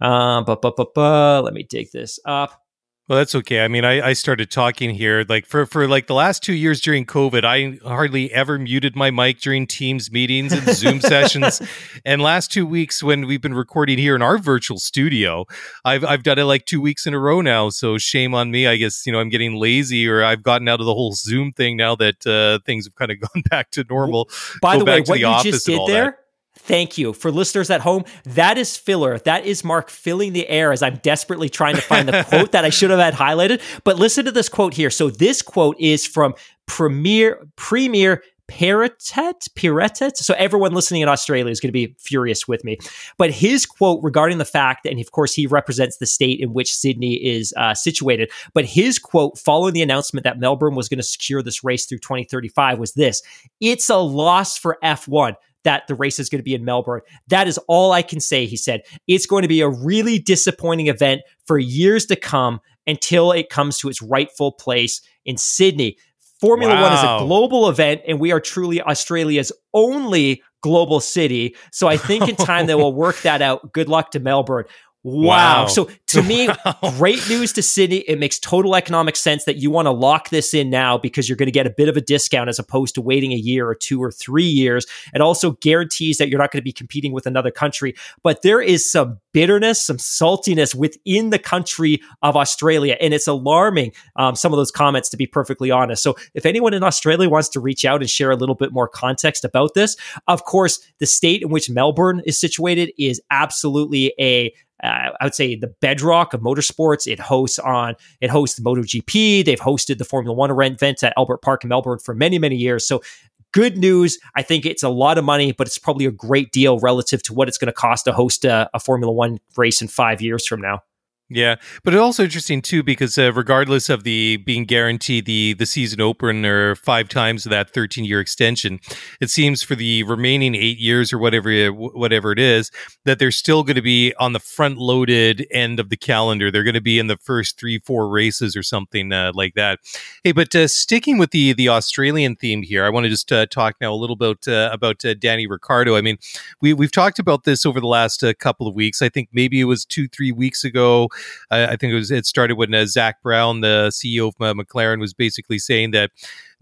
Uh, but, but, but, but, let me dig this up. Well, that's okay. I mean, I, I started talking here like for, for like the last two years during COVID, I hardly ever muted my mic during Teams meetings and Zoom sessions. And last two weeks when we've been recording here in our virtual studio, I've I've done it like two weeks in a row now. So shame on me. I guess you know I'm getting lazy, or I've gotten out of the whole Zoom thing now that uh, things have kind of gone back to normal. By Go the way, what the you just did there, that. Thank you. For listeners at home, that is filler. That is Mark filling the air as I'm desperately trying to find the quote that I should have had highlighted. But listen to this quote here. So this quote is from Premier Premier Peritet, Piretet. So everyone listening in Australia is going to be furious with me. But his quote regarding the fact, and of course he represents the state in which Sydney is uh, situated. But his quote following the announcement that Melbourne was going to secure this race through 2035 was this: "It's a loss for F1." That the race is going to be in Melbourne. That is all I can say. He said it's going to be a really disappointing event for years to come until it comes to its rightful place in Sydney. Formula One is a global event, and we are truly Australia's only global city. So I think in time they will work that out. Good luck to Melbourne. Wow. Wow. So to me, great news to Sydney. It makes total economic sense that you want to lock this in now because you're going to get a bit of a discount as opposed to waiting a year or two or three years. It also guarantees that you're not going to be competing with another country. But there is some bitterness, some saltiness within the country of Australia. And it's alarming, um, some of those comments, to be perfectly honest. So if anyone in Australia wants to reach out and share a little bit more context about this, of course, the state in which Melbourne is situated is absolutely a uh, I would say the bedrock of motorsports. It hosts on it hosts the MotoGP. They've hosted the Formula One event at Albert Park in Melbourne for many many years. So good news. I think it's a lot of money, but it's probably a great deal relative to what it's going to cost to host a, a Formula One race in five years from now. Yeah, but it's also interesting too because uh, regardless of the being guaranteed the the season opener five times of that 13 year extension, it seems for the remaining eight years or whatever whatever it is that they're still going to be on the front loaded end of the calendar. They're going to be in the first three four races or something uh, like that. Hey, but uh, sticking with the the Australian theme here, I want to just uh, talk now a little bit uh, about uh, Danny Ricciardo. I mean, we we've talked about this over the last uh, couple of weeks. I think maybe it was two three weeks ago. I, I think it was it started when uh, Zak Brown, the CEO of uh, McLaren, was basically saying that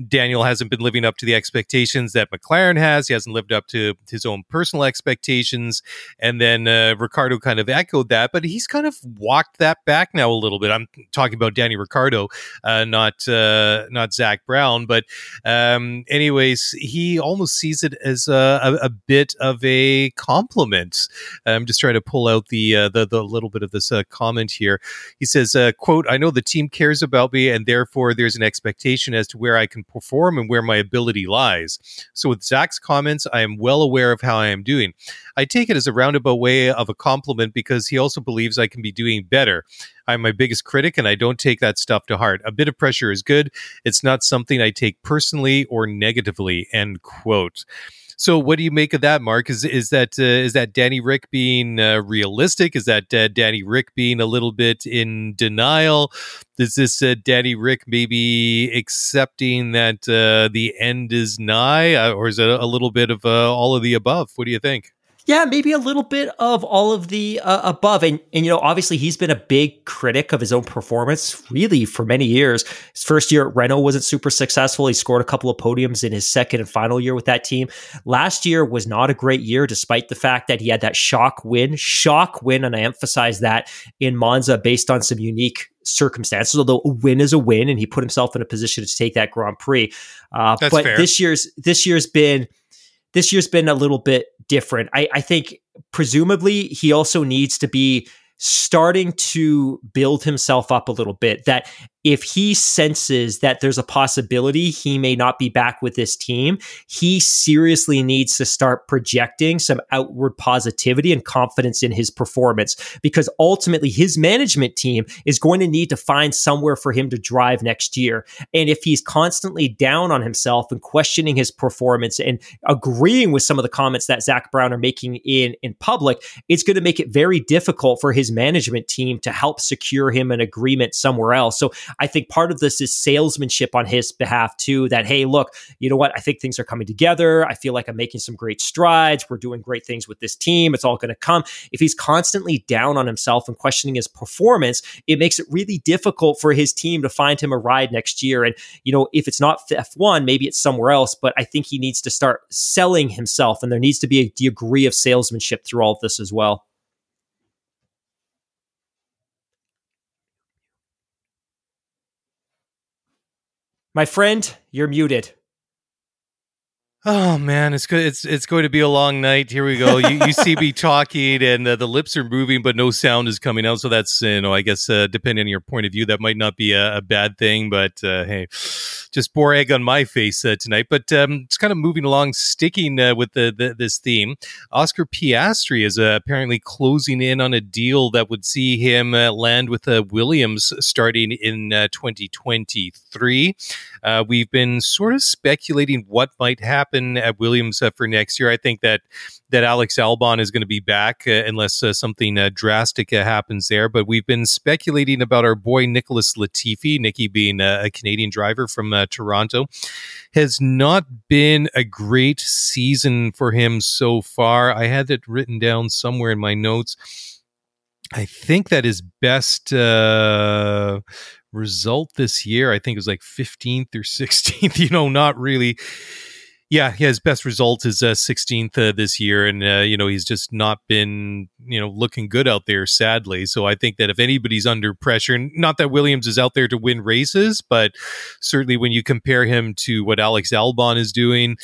Daniel hasn't been living up to the expectations that McLaren has. He hasn't lived up to his own personal expectations. And then uh, Ricciardo kind of echoed that, but he's kind of walked that back now a little bit. I'm talking about Danny Ricciardo, uh, not uh, not Zak Brown. But um, anyways, he almost sees it as a, a, a bit of a compliment. I'm just trying to pull out the uh, the, the little bit of this uh, comment here. He says, uh, "quote I know the team cares about me, and therefore there's an expectation as to where I can perform and where my ability lies. So with Zak's comments, I am well aware of how I am doing. I take it as a roundabout way of a compliment because he also believes I can be doing better. I'm my biggest critic, and I don't take that stuff to heart. A bit of pressure is good. It's not something I take personally or negatively." End quote. So, what do you make of that, Mark? Is is that uh, is that Danny Rick being uh, realistic? Is that uh, Danny Rick being a little bit in denial? Is this uh, Danny Rick maybe accepting that uh, the end is nigh, uh, or is it a little bit of all of the above? What do you think? Yeah, maybe a little bit of all of the uh, above. And, and, you know, obviously he's been a big critic of his own performance really for many years. His first year at Renault wasn't super successful. He scored a couple of podiums in his second and final year with that team. Last year was not a great year, despite the fact that he had that shock win, shock win. And I emphasize that in Monza based on some unique circumstances, although a win is a win and he put himself in a position to take that Grand Prix. Uh, but fair. this year's, this year's been, this year's been a little bit different. I, I think presumably he also needs to be starting to build himself up a little bit. That if he senses that there's a possibility he may not be back with this team, he seriously needs to start projecting some outward positivity and confidence in his performance because ultimately his management team is going to need to find somewhere for him to drive next year. And if he's constantly down on himself and questioning his performance and agreeing with some of the comments that Zak Brown are making in, in public, it's going to make it very difficult for his management team to help secure him an agreement somewhere else. So I think part of this is salesmanship on his behalf too. That hey, look, you know what? I think things are coming together. I feel like I'm making some great strides. We're doing great things with this team. It's all going to come. If he's constantly down on himself and questioning his performance, it makes it really difficult for his team to find him a ride next year. And you know, if it's not F1, maybe it's somewhere else. But I think he needs to start selling himself, and there needs to be a degree of salesmanship through all of this as well. My friend, you're muted. Oh man, it's good. It's it's going to be a long night. Here we go. You, you see me talking, and uh, the lips are moving, but no sound is coming out. So that's you know, I guess uh, depending on your point of view, that might not be a, a bad thing. But uh, hey, just pour egg on my face uh, tonight. But um, it's kind of moving along, sticking uh, with the, the, this theme. Oscar Piastri is uh, apparently closing in on a deal that would see him land with Williams starting in 2023. We've been sort of speculating what might happen at Williams uh, for next year. I think that that Alex Albon is going to be back uh, unless uh, something uh, drastic uh, happens there. But we've been speculating about our boy Nicholas Latifi, Nicky being a Canadian driver from uh, Toronto, has not been a great season for him so far. I had it written down somewhere in my notes. I think that his best uh, result this year, I think it was like 15th or 16th, you know, not really yeah, his best result is uh, 16th uh, this year, and uh, you know he's just not been you know looking good out there, sadly. So I think that if anybody's under pressure, not that Williams is out there to win races, but certainly when you compare him to what Alex Albon is doing,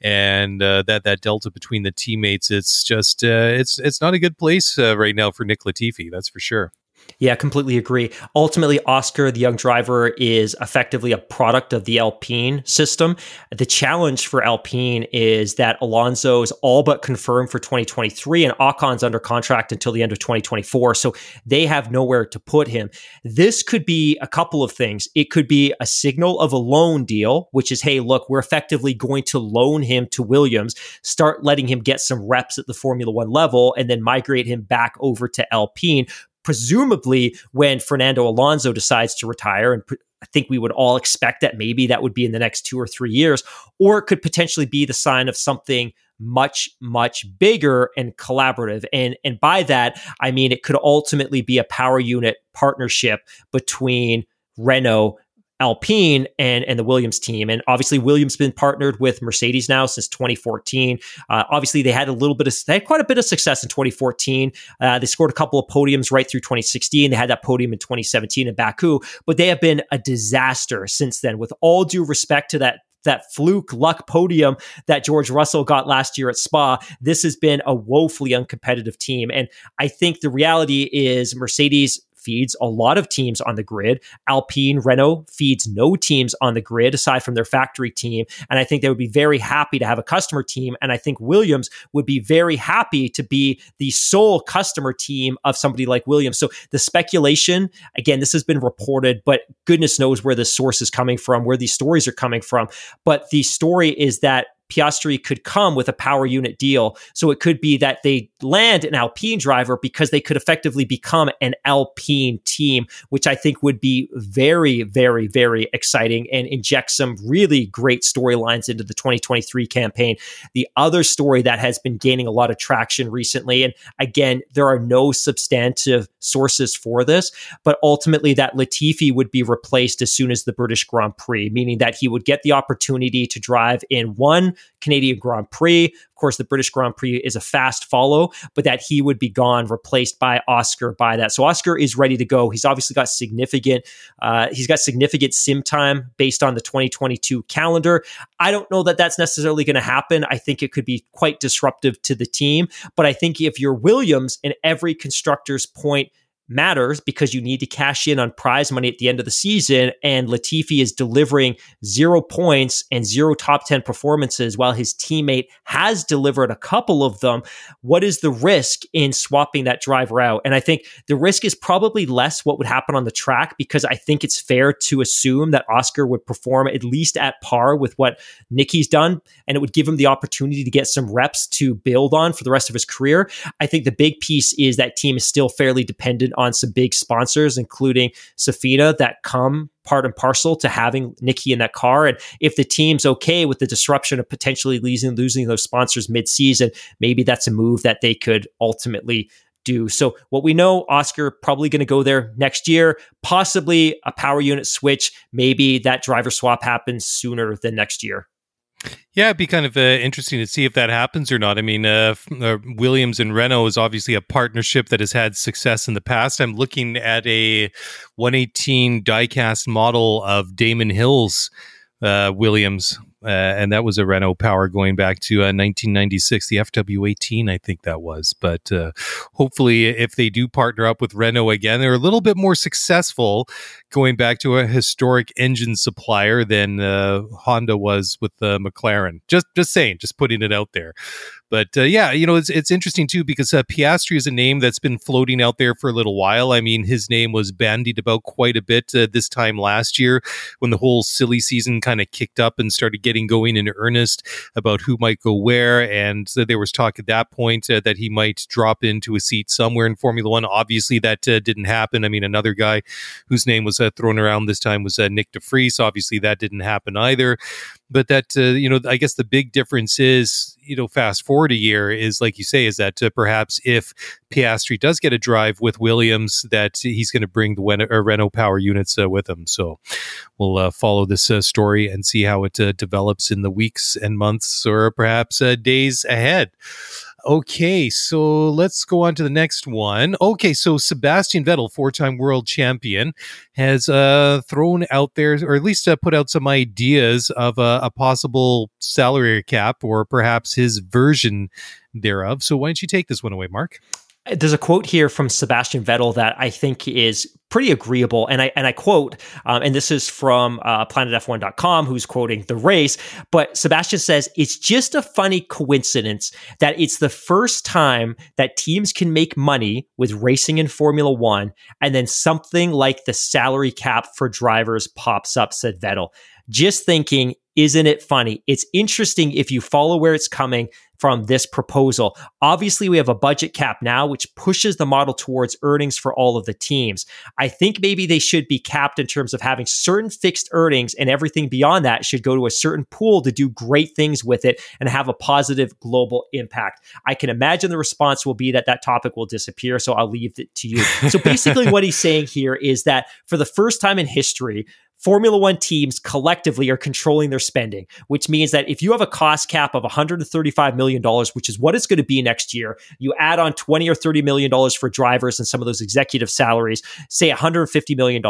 and uh, that that delta between the teammates, it's just uh, it's it's not a good place right now for Nick Latifi, that's for sure. Yeah, completely agree. Ultimately, Oscar, the young driver, is effectively a product of the Alpine system. The challenge for Alpine is that Alonso is all but confirmed for 2023 and Ocon's under contract until the end of 2024. So they have nowhere to put him. This could be a couple of things. It could be a signal of a loan deal, which is, hey, look, we're effectively going to loan him to Williams, start letting him get some reps at the Formula One level, and then migrate him back over to Alpine presumably when Fernando Alonso decides to retire, and I think we would all expect that maybe that would be in the next two or three years, or it could potentially be the sign of something much much bigger and collaborative. And and by that i mean it could ultimately be a power unit partnership between Renault Alpine and and the Williams team. And obviously, Williams been partnered with Mercedes now since 2014. Uh, obviously, they had a little bit of they had quite a bit of success in 2014. Uh, they scored a couple of podiums right through 2016. They had that podium in 2017 in Baku, but they have been a disaster since then. With all due respect to that that fluke luck podium that George Russell got last year at Spa. This has been a woefully uncompetitive team. And I think the reality is Mercedes feeds a lot of teams on the grid. Alpine, Renault feeds no teams on the grid aside from their factory team. And I think they would be very happy to have a customer team. And I think Williams would be very happy to be the sole customer team of somebody like Williams. So the speculation, again, this has been reported, but goodness knows where the source is coming from, where these stories are coming from. But the story is that Piastri could come with a power unit deal. So it could be that they land an Alpine driver because they could effectively become an Alpine team, which I think would be very, very, very exciting and inject some really great storylines into the 2023 campaign. The other story that has been gaining a lot of traction recently, and again, there are no substantive sources for this, but ultimately that Latifi would be replaced as soon as the British Grand Prix, meaning that he would get the opportunity to drive in one Canadian Grand Prix. Of course, the British Grand Prix is a fast follow, but that he would be gone, replaced by Oscar by that. So Oscar is ready to go. He's obviously got significant, uh, he's got significant sim time based on the 2022 calendar. I don't know that that's necessarily going to happen. I think it could be quite disruptive to the team, but I think if you're Williams and every constructor's point matters because you need to cash in on prize money at the end of the season. And Latifi is delivering zero points and zero top 10 performances while his teammate has delivered a couple of them. What is the risk in swapping that driver out? And I think the risk is probably less what would happen on the track because I think it's fair to assume that Oscar would perform at least at par with what Nicky's done. And it would give him the opportunity to get some reps to build on for the rest of his career. I think the big piece is that team is still fairly dependent on some big sponsors, including Sofina, that come part and parcel to having Nikki in that car. And if the team's okay with the disruption of potentially losing losing those sponsors mid-season, maybe that's a move that they could ultimately do. So what we know, Oscar probably going to go there next year, possibly a power unit switch. Maybe that driver swap happens sooner than next year. Yeah, it'd be kind of uh, interesting to see if that happens or not. I mean, uh, uh, Williams and Renault is obviously a partnership that has had success in the past. I'm looking at a 118 diecast model of Damon Hill's uh, Williams uh, and that was a Renault Power going back to uh, 1996, the FW18, I think that was. But uh, hopefully, if they do partner up with Renault again, they're a little bit more successful going back to a historic engine supplier than uh, Honda was with the McLaren. Just, just saying, just putting it out there. But uh, yeah, you know, it's it's interesting too because uh, Piastri is a name that's been floating out there for a little while. I mean, his name was bandied about quite a bit uh, this time last year when the whole silly season kind of kicked up and started getting going in earnest about who might go where. And there was talk at that point uh, that he might drop into a seat somewhere in Formula One. Obviously, that uh, didn't happen. I mean, another guy whose name was uh, thrown around this time was Nyck de Vries. Obviously, that didn't happen either but that uh, you know i guess the big difference is you know fast forward a year is like you say is that uh, perhaps if piastri does get a drive with williams that he's going to bring the renault power units uh, with him. So we'll uh, follow this uh, story and see how it uh, develops in the weeks and months or perhaps days ahead Okay, so let's go on to the next one. Okay, so Sebastian Vettel, four-time world champion, has uh, thrown out there, or at least uh, put out some ideas of a, a possible salary cap, or perhaps his version thereof. So why don't you take this one away, Mark? There's a quote here from Sebastian Vettel that I think is pretty agreeable, and I and I quote, um, and this is from uh, PlanetF1.com, who's quoting the race. But Sebastian says it's just a funny coincidence that it's the first time that teams can make money with racing in Formula One, and then something like the salary cap for drivers pops up," said Vettel. Just thinking, isn't it funny? It's interesting if you follow where it's coming from this proposal. Obviously, we have a budget cap now, which pushes the model towards earnings for all of the teams. I think maybe they should be capped in terms of having certain fixed earnings, and everything beyond that should go to a certain pool to do great things with it and have a positive global impact. I can imagine the response will be that that topic will disappear, so I'll leave it to you. So basically, what he's saying here is that for the first time in history, Formula One teams collectively are controlling their spending, which means that if you have a cost cap of $135 million, which is what it's going to be next year, you add on 20 or $30 million for drivers and some of those executive salaries, say $150 million.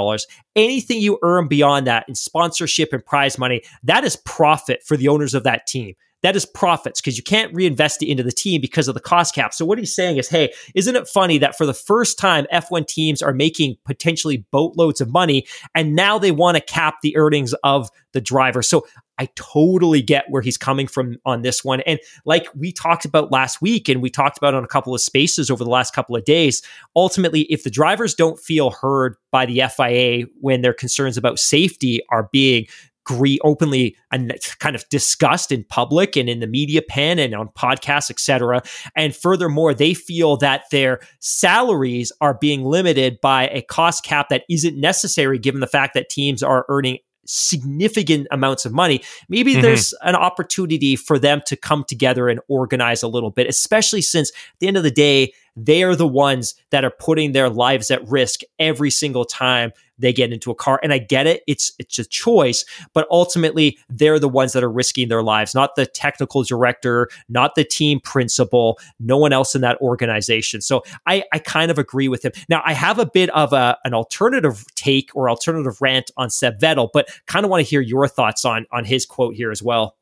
Anything you earn beyond that in sponsorship and prize money, that is profit for the owners of that team that is profits because you can't reinvest it into the team because of the cost cap. So what he's saying is, hey, isn't it funny that for the first time F1 teams are making potentially boatloads of money and now they want to cap the earnings of the driver. So I totally get where he's coming from on this one. And like we talked about last week and we talked about on a couple of spaces over the last couple of days, ultimately, if the drivers don't feel heard by the FIA when their concerns about safety are being agree openly and kind of discussed in public and in the media pen and on podcasts, etc. And furthermore, they feel that their salaries are being limited by a cost cap that isn't necessary given the fact that teams are earning significant amounts of money, maybe mm-hmm. there's an opportunity for them to come together and organize a little bit, especially since at the end of the day, they are the ones that are putting their lives at risk every single time they get into a car. And I get it. It's it's a choice, but ultimately they're the ones that are risking their lives, not the technical director, not the team principal, no one else in that organization. So I, I kind of agree with him. Now I have a bit of a, an alternative take or alternative rant on Seb Vettel, but kind of want to hear your thoughts on on his quote here as well.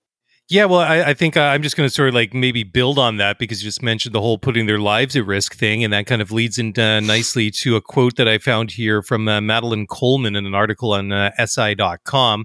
Yeah, well, I, I think uh, I'm just going to sort of like maybe build on that because you just mentioned the whole putting their lives at risk thing, and that kind of leads in uh, nicely to a quote that I found here from uh, Madeline Coleman in an article on uh, SI.com.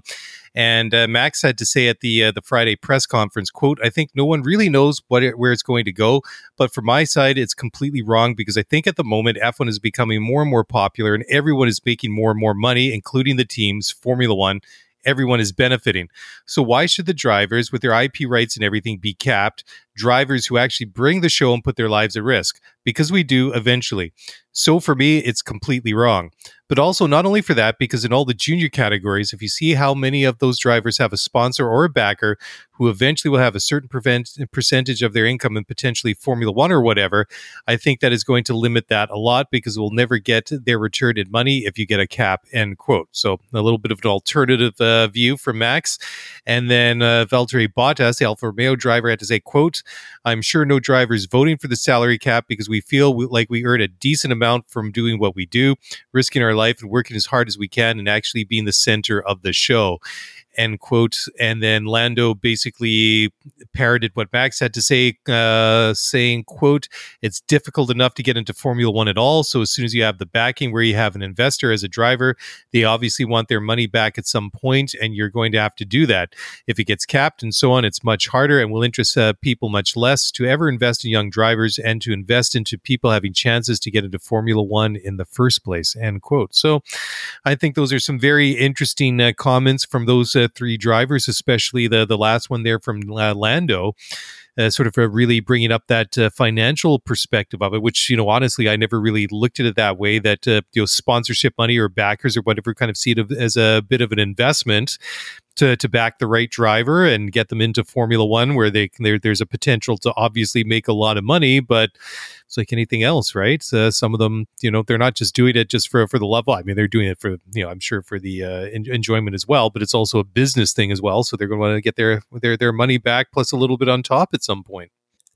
And uh, Max had to say at the uh, the Friday press conference, "quote I think no one really knows what it, where it's going to go, but from my side, it's completely wrong because I think at the moment F1 is becoming more and more popular, and everyone is making more and more money, including the teams, Formula One." Everyone is benefiting. So why should the drivers with their IP rights and everything be capped? Drivers who actually bring the show and put their lives at risk because we do eventually. So for me, it's completely wrong. But also not only for that, because in all the junior categories, if you see how many of those drivers have a sponsor or a backer who eventually will have a certain prevent, percentage of their income in potentially Formula One or whatever, I think that is going to limit that a lot because we'll never get their return in money if you get a cap, end quote. So a little bit of an alternative uh, view from Max. And then uh, Valtteri Bottas, the Alfa Romeo driver, had to say, quote, I'm sure no driver is voting for the salary cap because we feel like we earn a decent amount from doing what we do, risking our life and working as hard as we can and actually being the center of the show end quote. And then Lando basically parroted what Max had to say, uh, saying, quote, it's difficult enough to get into Formula One at all. So as soon as you have the backing where you have an investor as a driver, they obviously want their money back at some point, and you're going to have to do that. If it gets capped and so on, it's much harder and will interest uh, people much less to ever invest in young drivers and to invest into people having chances to get into Formula One in the first place, end quote. So I think those are some very interesting uh, comments from those uh, three drivers, especially the the last one there from uh, Lando. Uh, sort of uh, really bringing up that uh, financial perspective of it, which you know honestly I never really looked at it that way. That uh, you know sponsorship money or backers or whatever kind of see it as a bit of an investment, to to back the right driver and get them into Formula One, where they there, there's a potential to obviously make a lot of money, but it's like anything else, right? Uh, some of them, you know, they're not just doing it just for for the level. I mean, they're doing it for you know, I'm sure for the uh, en- enjoyment as well, but it's also a business thing as well. So they're going to want to get their their their money back plus a little bit on top at some point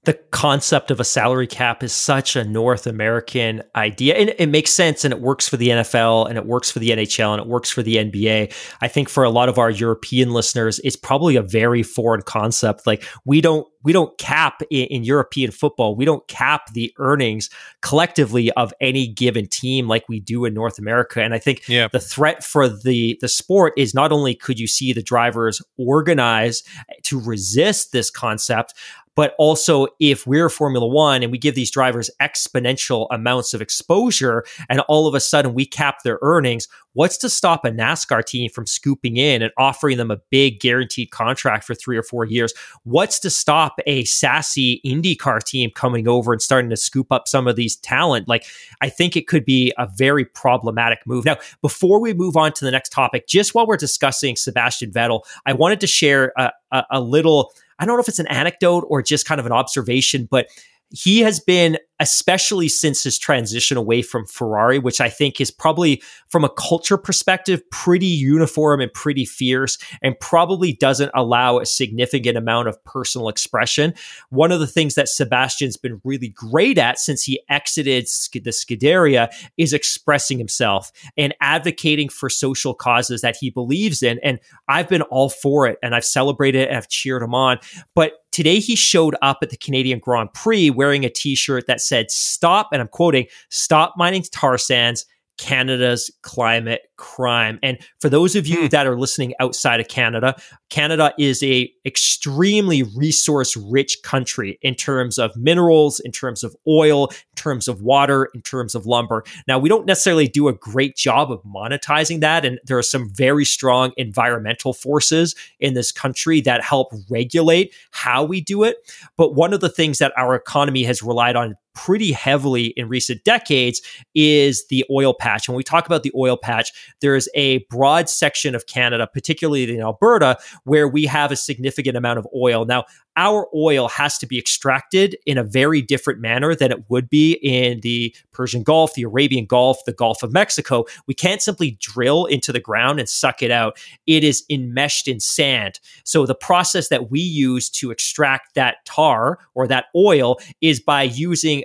the concept of a salary cap is such a North American idea. And it makes sense and it works for the NFL and it works for the NHL and it works for the NBA. I think for a lot of our European listeners, it's probably a very foreign concept. Like we don't we don't cap in, in European football. We don't cap the earnings collectively of any given team like we do in North America. And I think yeah. the threat for the the sport is not only could you see the drivers organize to resist this concept, but also, if we're Formula One and we give these drivers exponential amounts of exposure and all of a sudden we cap their earnings, what's to stop a NASCAR team from scooping in and offering them a big guaranteed contract for three or four years? What's to stop a sassy IndyCar team coming over and starting to scoop up some of these talent? Like, I think it could be a very problematic move. Now, before we move on to the next topic, just while we're discussing Sebastian Vettel, I wanted to share a, a, a little I don't know if it's an anecdote or just kind of an observation, but he has been, especially since his transition away from Ferrari, which I think is probably from a culture perspective, pretty uniform and pretty fierce, and probably doesn't allow a significant amount of personal expression. One of the things that Sebastian's been really great at since he exited the Scuderia is expressing himself and advocating for social causes that he believes in. And I've been all for it, and I've celebrated and I've cheered him on. But Today, he showed up at the Canadian Grand Prix wearing a t shirt that said, Stop, and I'm quoting, Stop mining tar sands Canada's climate crime. And for those of you hmm. that are listening outside of Canada, Canada is a extremely resource rich country in terms of minerals, in terms of oil, in terms of water, in terms of lumber. Now, we don't necessarily do a great job of monetizing that and there are some very strong environmental forces in this country that help regulate how we do it. But one of the things that our economy has relied on pretty heavily in recent decades is the oil patch. When we talk about the oil patch, there is a broad section of Canada, particularly in Alberta, where we have a significant amount of oil. Now, our oil has to be extracted in a very different manner than it would be in the Persian Gulf, the Arabian Gulf, the Gulf of Mexico. We can't simply drill into the ground and suck it out. It is enmeshed in sand. So the process that we use to extract that tar or that oil is by using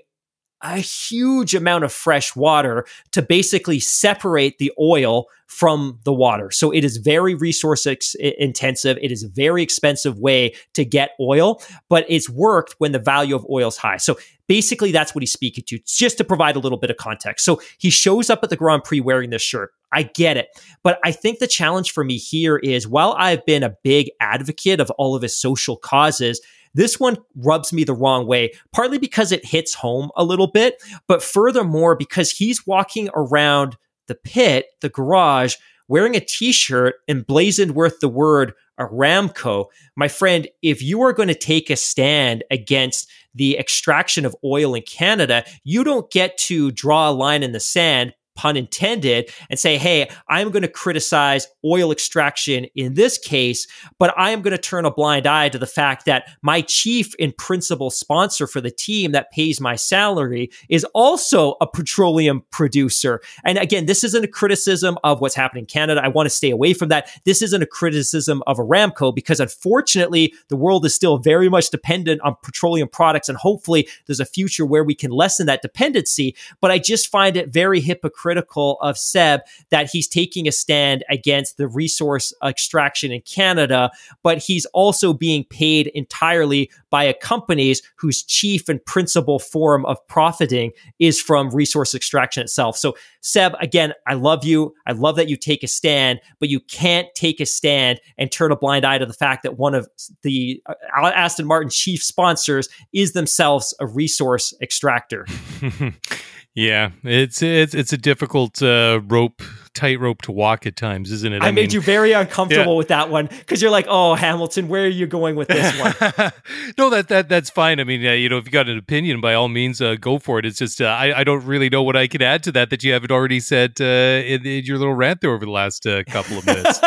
a huge amount of fresh water to basically separate the oil from the water. So it is very resource ex- intensive. It is a very expensive way to get oil, but it's worked when the value of oil is high. So basically, that's what he's speaking to, just to provide a little bit of context. So he shows up at the Grand Prix wearing this shirt. I get it. But I think the challenge for me here is while I've been a big advocate of all of his social causes, this one rubs me the wrong way, partly because it hits home a little bit, but furthermore, because he's walking around the pit, the garage, wearing a t shirt emblazoned with the word Aramco. My friend, if you are going to take a stand against the extraction of oil in Canada, you don't get to draw a line in the sand, pun intended, and say, hey, I'm going to criticize oil extraction in this case, but I am going to turn a blind eye to the fact that my chief and principal sponsor for the team that pays my salary is also a petroleum producer. And again, this isn't a criticism of what's happening in Canada. I want to stay away from that. This isn't a criticism of Aramco because unfortunately, the world is still very much dependent on petroleum products. And hopefully, there's a future where we can lessen that dependency. But I just find it very hypocritical critical of Seb that he's taking a stand against the resource extraction in Canada, but he's also being paid entirely by a companies whose chief and principal form of profiting is from resource extraction itself. So, Seb, again, I love you. I love that you take a stand, but you can't take a stand and turn a blind eye to the fact that one of the uh, Aston Martin chief sponsors is themselves a resource extractor. Yeah, it's it's it's a difficult uh, rope, tightrope to walk at times, isn't it? I, I made mean, you very uncomfortable yeah. with that one because you're like, "Oh, Hamilton, where are you going with this one?" no, that that that's fine. I mean, uh, you know, if you got an opinion, by all means, uh, go for it. It's just uh, I I don't really know what I could add to that that you haven't already said uh, in, in, your little rant there over the last uh, couple of minutes.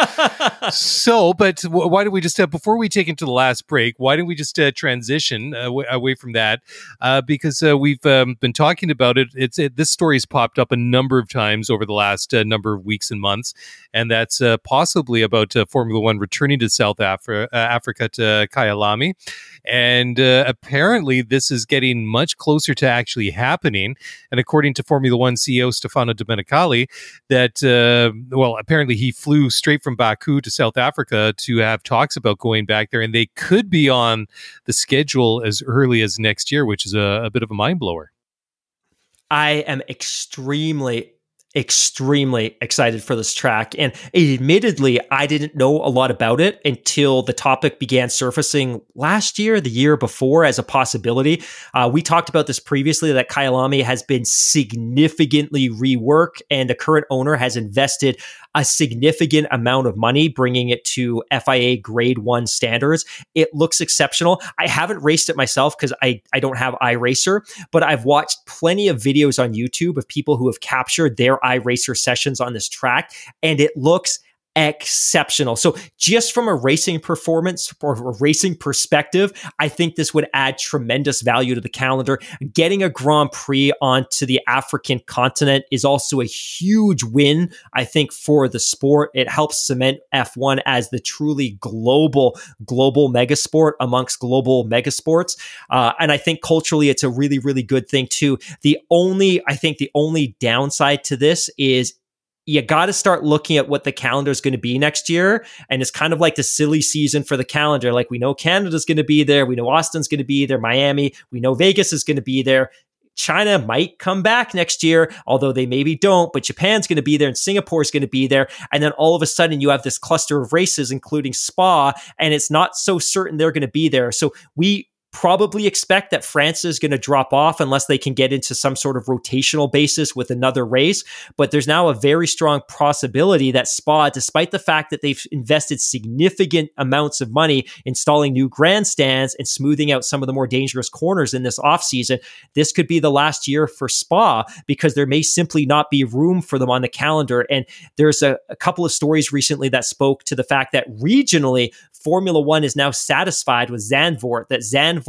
so, but w- why don't we just before we take into the last break? Why don't we just transition w- away from that because we've um, been talking about it. It's it, this story's popped up a number of times over the last uh, of weeks and months, and that's uh, possibly about uh, Formula One returning to South uh, Africa to Kyalami, and uh, apparently this is getting much closer to actually happening. And according to Formula One CEO Stefano Domenicali, that uh, well, apparently he flew straight from Baku to South Africa to have talks about going back there, and they could be on the schedule as early as next year, which is a, a bit of a mind blower. I am extremely, extremely excited for this track. And admittedly, I didn't know a lot about it until the topic began surfacing last year, the year before, as a possibility. Uh, we talked about this previously that Kyalami has been significantly reworked, and the current owner has invested a significant amount of money, bringing it to FIA grade one standards. It looks exceptional. I haven't raced it myself because I, I don't have iRacer, but I've watched plenty of videos on YouTube of people who have captured their iRacer sessions on this track, and it looks exceptional. So, just from a racing performance or a racing perspective, I think this would add tremendous value to the calendar. Getting a Grand Prix onto the African continent is also a huge win, I think, for the sport. It helps cement F1 as the truly global, global mega sport amongst global mega sports. Uh, and I think culturally, it's a really, really good thing, too. The only, I think, the only downside to this is you got to start looking at what the calendar is going to be next year. And it's kind of like the silly season for the calendar. Like we know Canada's going to be there. We know Austin's going to be there. Miami. We know Vegas is going to be there. China might come back next year, although they maybe don't, but Japan's going to be there and Singapore is going to be there. And then all of a sudden you have this cluster of races, including Spa, and it's not so certain they're going to be there. So we probably expect that France is going to drop off unless they can get into some sort of rotational basis with another race. But there's now a very strong possibility that Spa, despite the fact that they've invested significant amounts of money installing new grandstands and smoothing out some of the more dangerous corners in this offseason, this could be the last year for Spa because there may simply not be room for them on the calendar. And there's a, a couple of stories recently that spoke to the fact that regionally, Formula One is now satisfied with Zandvoort, that Zandvoort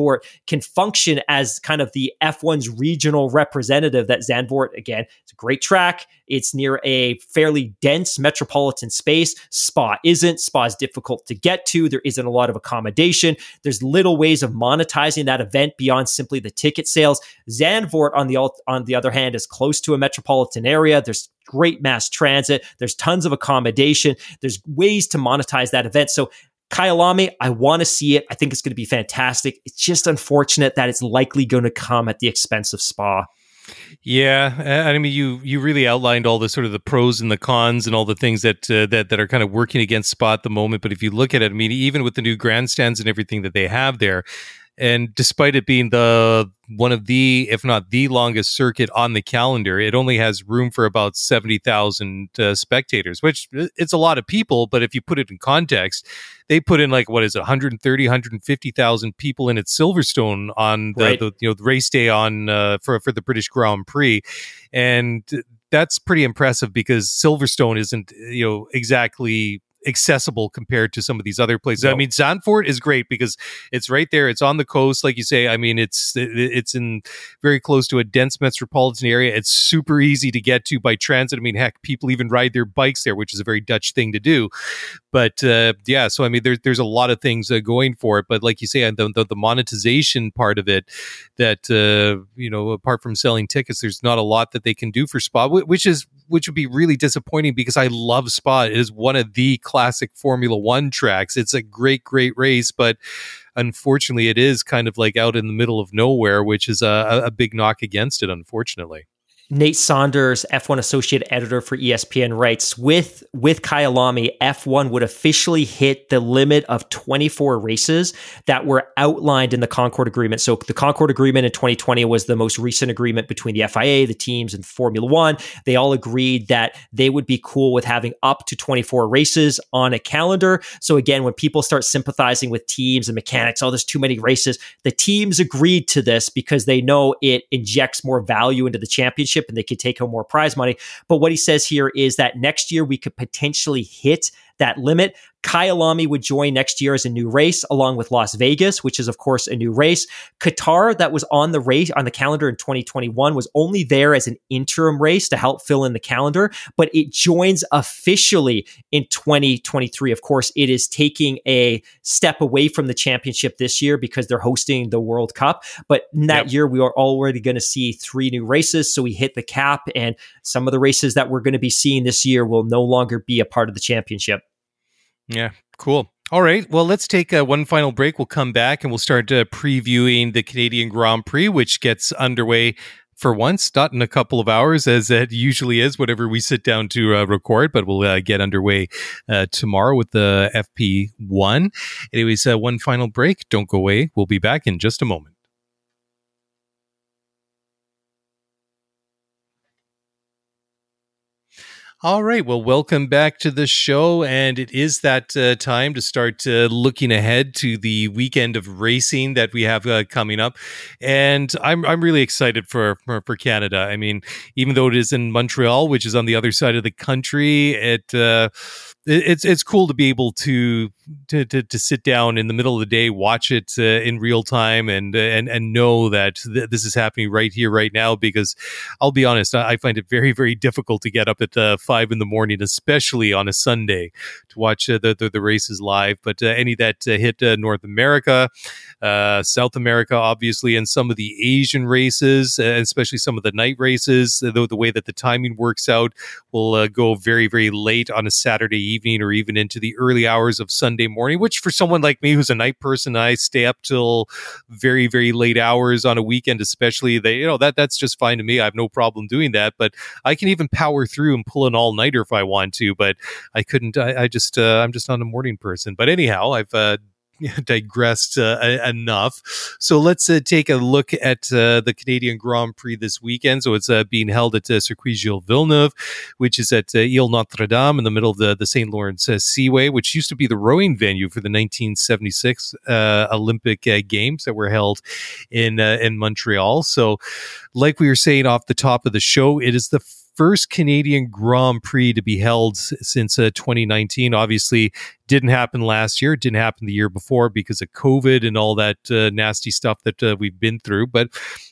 can function as kind of the F1's regional representative. That Zandvoort, again, it's a great track. It's near a fairly dense metropolitan space. Spa isn't. Spa is difficult to get to. There isn't a lot of accommodation. There's little ways of monetizing that event beyond simply the ticket sales. Zandvoort, on the on the other hand, is close to a metropolitan area. There's great mass transit. There's tons of accommodation. There's ways to monetize that event. So Kyalami, I want to see it. I think it's going to be fantastic. It's just unfortunate that it's likely going to come at the expense of Spa. Yeah, I mean, you you really outlined all the sort of the pros and the cons and all the things that uh, that that are kind of working against Spa at the moment. But if you look at it, I mean, even with the new grandstands and everything that they have there, and despite it being the one of the, if not the longest circuit on the calendar, it only has room for about seventy thousand uh, spectators, which uh, it's a lot of people. But if you put it in context, they put in like what is it, 130, 150,000 people in at Silverstone on the, Right. the you know the race day on uh, for for the British Grand Prix, and that's pretty impressive because Silverstone isn't you know exactly accessible compared to some of these other places. I mean, Zandvoort is great because it's right there. It's on the coast, like you say. I mean, it's it's in very close to a dense metropolitan area. It's super easy to get to by transit. I mean, heck, people even ride their bikes there, which is a very Dutch thing to do. But uh, yeah, so I mean, there's there's a lot of things uh, going for it. But like you say, the, the the monetization part of it, that uh, you know, apart from selling tickets, there's not a lot that they can do for Spa, wh- which is which would be really disappointing because I love Spa. It is one of the classic Formula One tracks. It's a great, great race, but unfortunately, it is kind of like out in the middle of nowhere, which is a, a big knock against it. Unfortunately. Nate Saunders, F1 associate editor for ESPN, writes with with Kyalami, F1 would officially hit the limit of 24 races that were outlined in the Concord Agreement. So the Concord Agreement in 2020 was the most recent agreement between the FIA, the teams, and Formula One. They all agreed that they would be cool with having up to 24 races on a calendar. So again, when people start sympathizing with teams and mechanics, oh, there's too many races, the teams agreed to this because they know it injects more value into the championship and they could take home more prize money. But what he says here is that next year we could potentially hit that limit. Kyalami would join next year as a new race, along with Las Vegas, which is of course a new race. Qatar, that was on the race on the calendar in 2021, was only there as an interim race to help fill in the calendar, but it joins officially in 2023. Of course, it is taking a step away from the championship this year because they're hosting the World Cup. But in that Yep. year, we are already going to see three new races. So we hit the cap, and some of the races that we're going to be seeing this year will no longer be a part of the championship. Yeah, cool. All right. Well, let's take uh, one final break. We'll come back and we'll start uh, previewing the Canadian Grand Prix, which gets underway for once, not in a couple of hours, as it usually is, whatever we sit down to uh, record, but we'll uh, get underway uh, tomorrow with the FP1. Anyways, uh, one final break. Don't go away. We'll be back in just a moment. All right. Well, welcome back to the show. And it is that uh, time to start uh, looking ahead to the weekend of racing that we have uh, coming up. And I'm, I'm really excited for, for, for Canada. I mean, even though it is in Montreal, which is on the other side of the country, it, uh, it's, it's cool to be able to, to, to, to sit down in the middle of the day, watch it uh, in real time and, and, and know that th- this is happening right here, right now, because I'll be honest, I, I find it very, very difficult to get up at uh, five in the morning, especially on a Sunday, to watch uh, the, the the races live. But uh, any that uh, hit uh, North America, South America, obviously, and some of the Asian races, especially some of the night races, uh, the, way that the timing works out, will go very, very late on a Saturday evening or even into the early hours of Sunday morning. Which, for someone like me who's a night person, I stay up till very, very late hours on a weekend, especially. They, you know, that that's just fine to me. I have no problem doing that. But I can even power through and pull an all nighter if I want to. But I couldn't. I, I just, uh, I'm just not a morning person. But anyhow, I've uh, digressed uh, enough. So let's uh, take a look at uh, the Canadian Grand Prix this weekend. So it's uh, being held at uh, Circuit Gilles Villeneuve, which is at uh, Ile Notre Dame in the middle of the, the St. Lawrence Seaway, which used to be the rowing venue for the 1976 uh, Olympic Games that were held in in Montreal. So, like we were saying off the top of the show, it is the first Canadian Grand Prix to be held since uh, 2019. Obviously, didn't happen last year. Didn't happen the year before because of COVID and all that uh, nasty stuff that uh, we've been through. But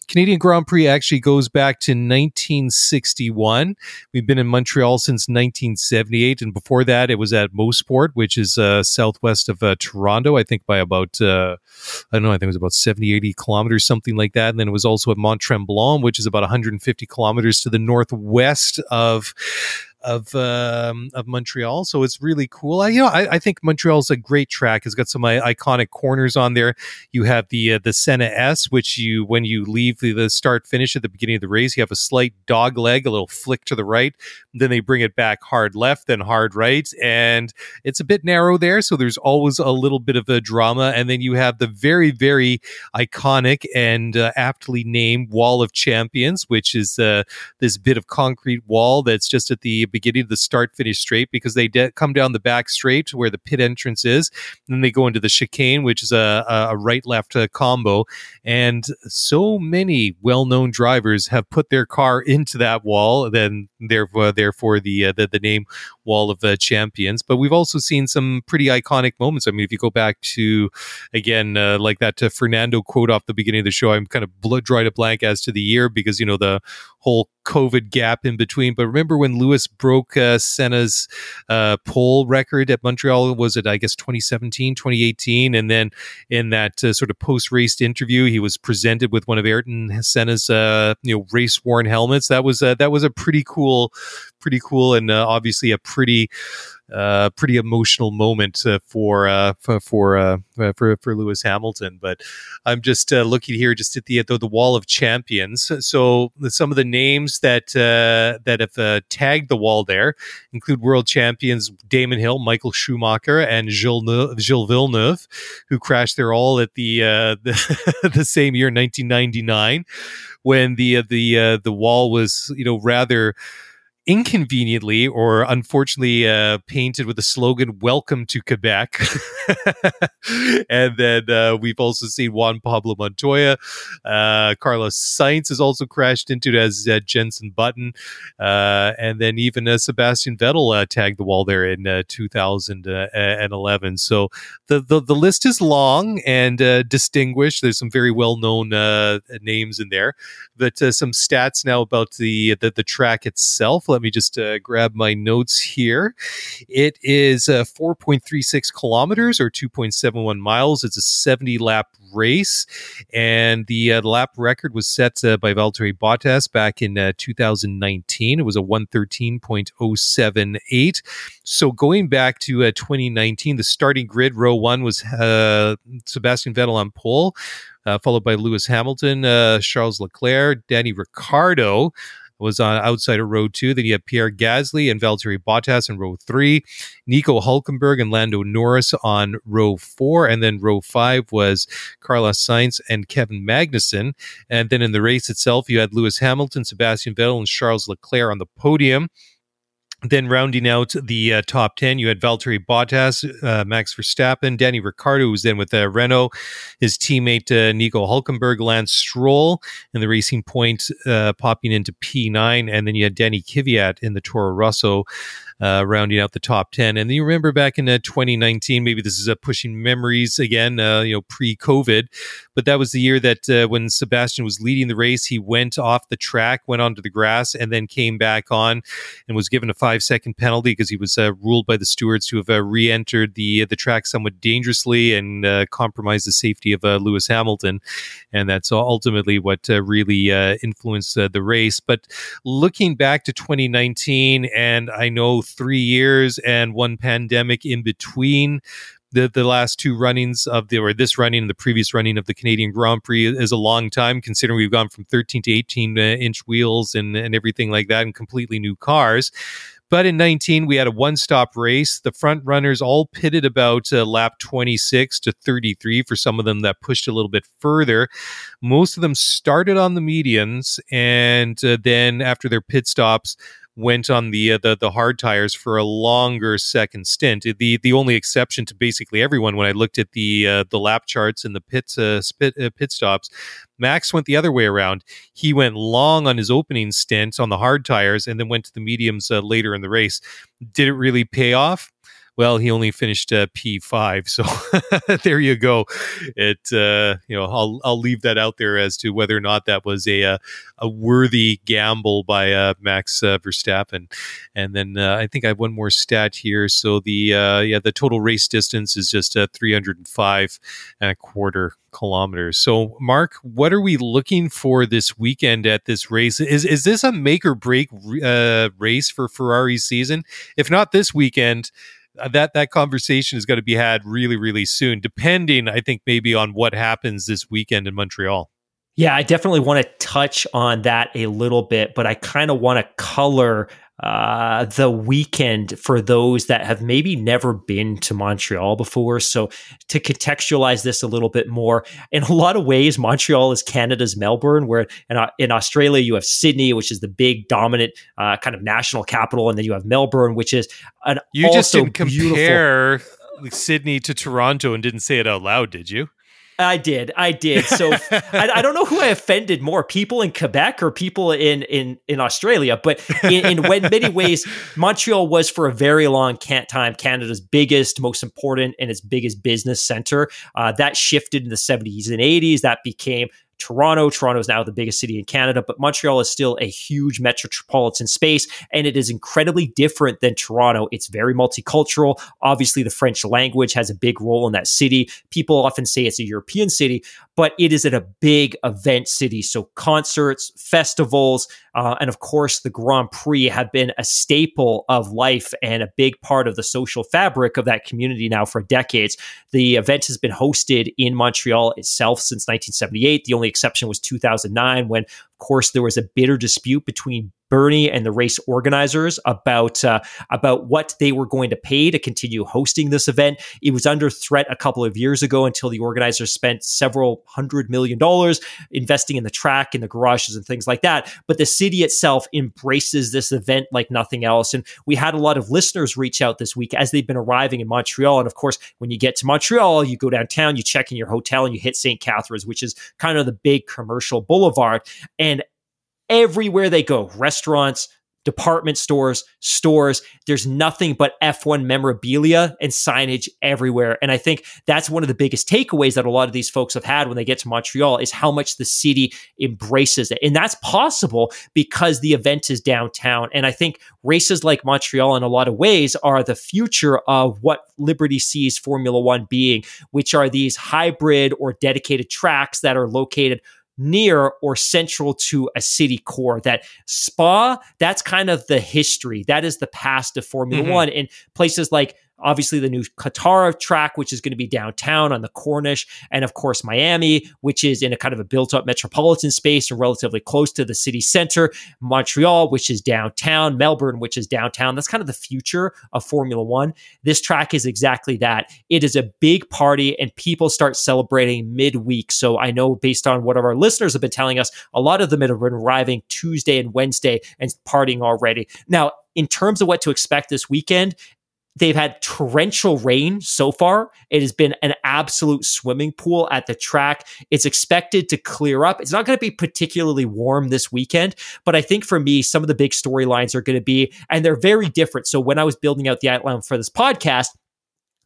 Canadian Grand Prix actually goes back to 1961. We've been in Montreal since 1978, and before that, it was at Mosport, which is uh, southwest of uh, Toronto. I think by about uh, I don't know. I think it was about 70, 80 kilometers, something like that. And then it was also at Mont Tremblant, which is about 150 kilometers to the northwest of of um, of Montreal. So it's really cool. I, you know, I, I think Montreal's a great track. It's got some uh, iconic corners on there. You have the uh, the Senna S, which you when you leave the, the start finish at the beginning of the race, you have a slight dog leg, a little flick to the right. Then they bring it back hard left, then hard right, and it's a bit narrow there. So there's always a little bit of a drama. And then you have the very very iconic and uh, aptly named Wall of Champions, which is uh, this bit of concrete wall that's just at the beginning of the start finish straight because they de- come down the back straight to where the pit entrance is. And then they go into the chicane, which is a, a right left uh, combo. And so many well known drivers have put their car into that wall. Then therefore, therefore the, uh, the, the name Wall of uh, Champions. But we've also seen some pretty iconic moments. I mean, if you go back to, again, uh, like that uh, Fernando quote off the beginning of the show, I'm kind of bl- drawing a blank as to the year because, you know, the whole COVID gap in between. But remember when Lewis broke uh, Senna's uh, pole record at Montreal? Was it, I guess, 2017, 2018? And then in that uh, sort of post race interview, he was presented with one of Ayrton Senna's, uh, you know, race worn helmets. That was uh, that was a pretty cool, pretty cool, and uh, obviously a pretty uh, pretty emotional moment uh, for uh, for for, uh, for for Lewis Hamilton. But I'm just uh, looking here, just at the the, the wall of champions. So some of the names that uh, that have tagged the wall there include world champions Damon Hill, Michael Schumacher, and Gilles, Gilles Villeneuve, who crashed there all at the the, the same year, 1999, when the the the wall was you know rather inconveniently or unfortunately uh, painted with the slogan "Welcome to Quebec." and then uh, we've also seen Juan Pablo Montoya, uh, Carlos Sainz has also crashed into as uh, Jenson Button, uh, and then even uh, Sebastian Vettel tagged the wall there in 2011. So the, the the list is long and distinguished. There's some very well known names in there, but some stats now about the the, the track itself let me just uh, grab my notes here. It is uh, 4.36 kilometers or 2.71 miles. It's a 70 lap race, and the uh, lap record was set uh, by Valtteri Bottas back in uh, 2019. It was a 113.078. So going back to uh, 2019, the starting grid row one was Sebastian Vettel on pole. Uh, followed by Lewis Hamilton, uh, Charles Leclerc, Danny Ricciardo, was on outside of row two. Then you have Pierre Gasly and Valtteri Bottas in row three, Nico Hulkenberg and Lando Norris on row four, and then row five was Carlos Sainz and Kevin Magnussen. And then in the race itself, you had Lewis Hamilton, Sebastian Vettel, and Charles Leclerc on the podium. Then rounding out the uh, top 10, you had Valtteri Bottas, uh, Max Verstappen, Danny Ricciardo, who was then with uh, Renault, his teammate uh, Nico Hulkenberg, Lance Stroll, and the Racing Point uh, popping into P9. And then you had Danny Kvyat in the Toro Rosso uh, rounding out the top 10. And you remember back in uh, 2019, maybe this is uh, pushing memories again, uh, you know, pre COVID, but that was the year that uh, when Sebastian was leading the race, he went off the track, went onto the grass, and then came back on and was given a five second penalty because he was uh, ruled by the stewards to have re entered the, the track somewhat dangerously and compromised the safety of Lewis Hamilton. And that's ultimately what really influenced the race. But looking back to 2019, and I know three years and one pandemic in between the the last two runnings of the or this running and the previous running of the Canadian Grand Prix is a long time considering we've gone from 13 to 18 uh, inch wheels and and everything like that and completely new cars But in 19, we had a one stop race. The front runners all pitted about uh, lap 26 to 33 for some of them that pushed a little bit further. Most of them started on the mediums, and uh, then after their pit stops, went on the, uh, the the hard tires for a longer second stint. The the only exception to basically everyone when I looked at the uh, the lap charts and the pit uh, spit, uh, pit stops, Max went the other way around. He went long on his opening stint on the hard tires and then went to the mediums uh, later in the race. Did it really pay off? Well, he only finished uh, P5. So there you go. It, uh, you know, I'll, I'll leave that out there as to whether or not that was a, a, uh, a worthy gamble by uh, Max uh, Verstappen. And then I think I have one more stat here. So the, yeah, the total race distance is just 305 and a quarter kilometers. So, Mark, what are we looking for this weekend at this race? Is is this a make or break uh, race for Ferrari's season? If not this weekend, Uh, that that conversation is going to be had really really soon depending i think maybe on what happens this weekend in montreal. Yeah i definitely want to touch on that a little bit but i kind of want to color uh, the weekend for those that have maybe never been to Montreal before. So, to contextualize this a little bit more, in a lot of ways, Montreal is Canada's Melbourne, where in, uh, in Australia you have Sydney, which is the big dominant uh, kind of national capital, and then you have Melbourne, which is an you just didn't compare Sydney to Toronto and didn't say it out loud, did you? I did. I did. So I, I, don't know who I offended more, people in Quebec or people in in in Australia. But in, in many ways, Montreal was for a very long time Canada's biggest, most important, and its biggest business center. Uh, that shifted in the 70s and 80s. That became Toronto. Toronto is now the biggest city in Canada, but Montreal is still a huge metropolitan space, and it is incredibly different than Toronto. It's very multicultural. Obviously, the French language has a big role in that city. People often say it's a European city, but it is at a big event city. So concerts, festivals, uh, and of course, the Grand Prix have been a staple of life and a big part of the social fabric of that community now for decades. The event has been hosted in Montreal itself since 1978. The only exception was 2009 when course, there was a bitter dispute between Bernie and the race organizers about uh, about what they were going to pay to continue hosting this event. It was under threat a couple of years ago until the organizers spent several hundred million dollars investing in the track and the garages and things like that. But the city itself embraces this event like nothing else. And we had a lot of listeners reach out this week as they've been arriving in Montreal. And of course, when you get to Montreal, you go downtown, you check in your hotel, and you hit St. Catherines, which is kind of the big commercial boulevard. And everywhere they go restaurants, department stores, stores. There's nothing but F1 memorabilia and signage everywhere. And I think that's one of the biggest takeaways that a lot of these folks have had when they get to Montreal is how much the city embraces it. And that's possible because the event is downtown. And I think races like Montreal in a lot of ways are the future of what Liberty sees Formula One being, which are these hybrid or dedicated tracks that are located near or central to a city core. That Spa, that's kind of the history. That is the past of Formula mm-hmm. One. In places like obviously the new Qatar track, which is going to be downtown on the Corniche, and of course Miami, which is in a kind of a built-up metropolitan space and relatively close to the city center. Montreal, which is downtown. Melbourne, which is downtown. That's kind of the future of Formula One. This track is exactly that. It is a big party, and people start celebrating midweek. So I know based on what our listeners have been telling us, a lot of them have been arriving Tuesday and Wednesday and partying already. Now, in terms of what to expect this weekend, They've had torrential rain so far. It has been an absolute swimming pool at the track. It's expected to clear up. It's not going to be particularly warm this weekend, but I think for me, some of the big storylines are going to be, and they're very different. So when I was building out the outline for this podcast,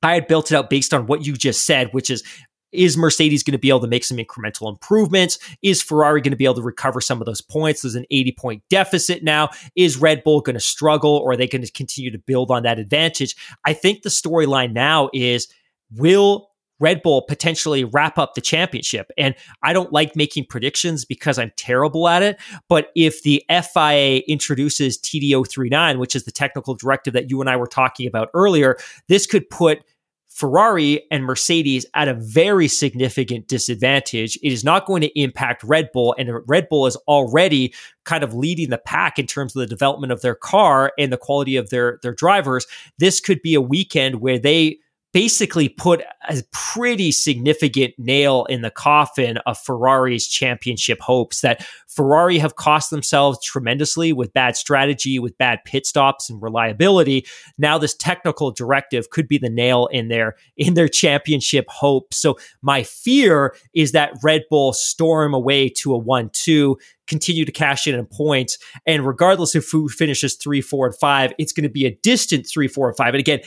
I had built it out based on what you just said, which is is Mercedes going to be able to make some incremental improvements? Is Ferrari going to be able to recover some of those points? There's an 80 point deficit now. Is Red Bull going to struggle or are they going to continue to build on that advantage? I think the storyline now is will Red Bull potentially wrap up the championship. And I don't like making predictions because I'm terrible at it. But if the FIA introduces TD039, which is the technical directive that you and I were talking about earlier, this could put Ferrari and Mercedes at a very significant disadvantage. It is not going to impact Red Bull, and Red Bull is already kind of leading the pack in terms of the development of their car and the quality of their their drivers. This could be a weekend where they basically put a pretty significant nail in the coffin of Ferrari's championship hopes that Ferrari have cost themselves tremendously with bad strategy, with bad pit stops and reliability. Now this technical directive could be the nail in their in their championship hopes. So my fear is that Red Bull storm away to a 1-2 continue to cash in on points. And regardless of who finishes three, four, and five, it's going to be a distant three, four, and five. And again,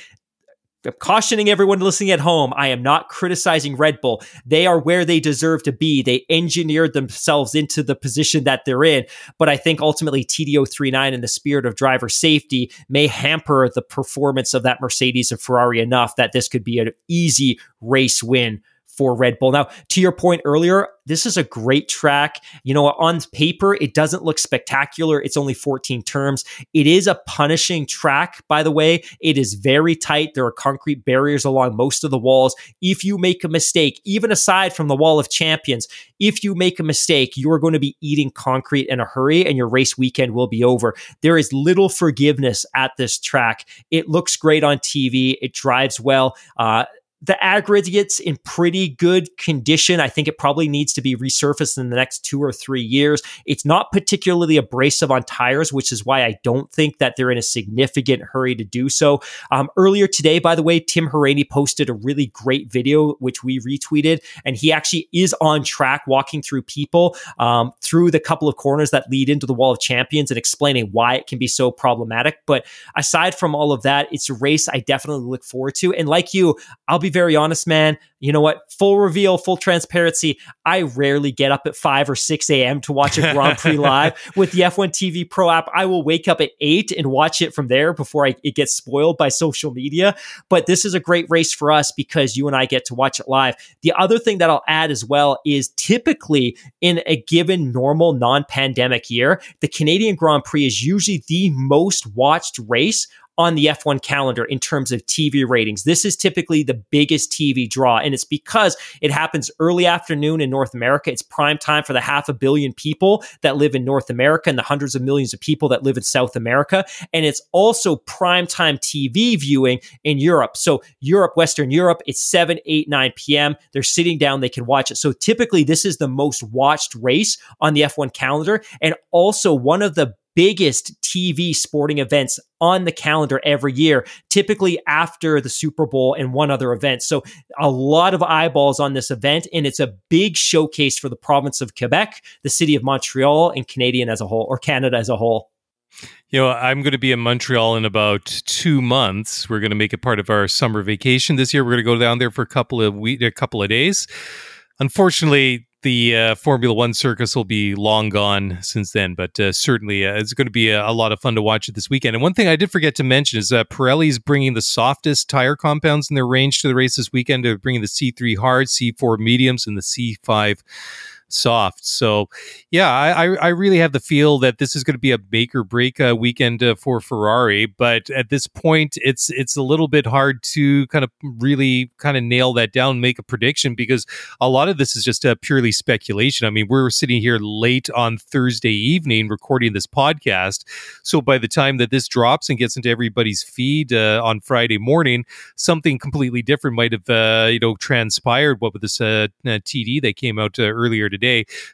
I'm cautioning everyone listening at home. I am not criticizing Red Bull. They are where they deserve to be. They engineered themselves into the position that they're in. But I think ultimately TD 039 in the spirit of driver safety may hamper the performance of that Mercedes and Ferrari enough that this could be an easy race win for Red Bull. Now, to your point earlier, this is a great track. You know, on paper, it doesn't look spectacular. It's only 14 terms. It is a punishing track, by the way. It is very tight. There are concrete barriers along most of the walls. If you make a mistake, even aside from the wall of champions, if you make a mistake, you are going to be eating concrete in a hurry and your race weekend will be over. There is little forgiveness at this track. It looks great on TV. It drives well. Uh, the aggregates in pretty good condition. I think it probably needs to be resurfaced in the next two or three years. It's not particularly abrasive on tires, which is why I don't think that they're in a significant hurry to do so. Um, earlier today, by the way, Tim Hauraney posted a really great video, which we retweeted, and he actually is on track walking through people um, through the couple of corners that lead into the Wall of Champions and explaining why it can be so problematic. But aside from all of that, it's a race I definitely look forward to. And like you, I'll be very honest, man. You know what? Full reveal, full transparency. I rarely get up at 5 or 6 a.m. to watch a Grand Prix live. With the F1 TV Pro app, I will wake up at 8 and watch it from there before I, it gets spoiled by social media. But this is a great race for us because you and I get to watch it live. The other thing that I'll add as well is typically in a given normal non pandemic year, the Canadian Grand Prix is usually the most watched race on the F1 calendar in terms of TV ratings. This is typically the biggest TV draw, and it's because it happens early afternoon in North America. It's prime time for the half a billion people that live in North America and the hundreds of millions of people that live in South America. And it's also prime time TV viewing in Europe. So, Europe, Western Europe, it's 7, 8, 9 p.m. They're sitting down, they can watch it. So, typically, this is the most watched race on the F1 calendar, and also one of the biggest TV sporting events on the calendar every year, typically after the Super Bowl and one other event. So a lot of eyeballs on this event, and it's a big showcase for the province of Quebec, the city of Montreal, and Canadian as a whole, or Canada as a whole. You know, I'm going to be in Montreal in about two months. We're going to make it part of our summer vacation this year. We're going to go down there for a couple of week, a couple of days. Unfortunately, the uh, Formula One circus will be long gone since then, but uh, certainly uh, it's going to be a, a, lot of fun to watch it this weekend. And one thing I did forget to mention is that Pirelli's bringing the softest tire compounds in their range to the race this weekend. They're bringing the C3 hard, C4 mediums, and the C5 soft. So, yeah, I, I really have the feel that this is going to be a make or break uh, weekend uh, for Ferrari. But at this point, it's it's a little bit hard to kind of really kind of nail that down, make a prediction because a lot of this is just uh, purely speculation. I mean, we're sitting here late on Thursday evening recording this podcast, so by the time that this drops and gets into everybody's feed uh, on Friday morning, something completely different might have uh, you know transpired. What with this uh, TD that came out earlier today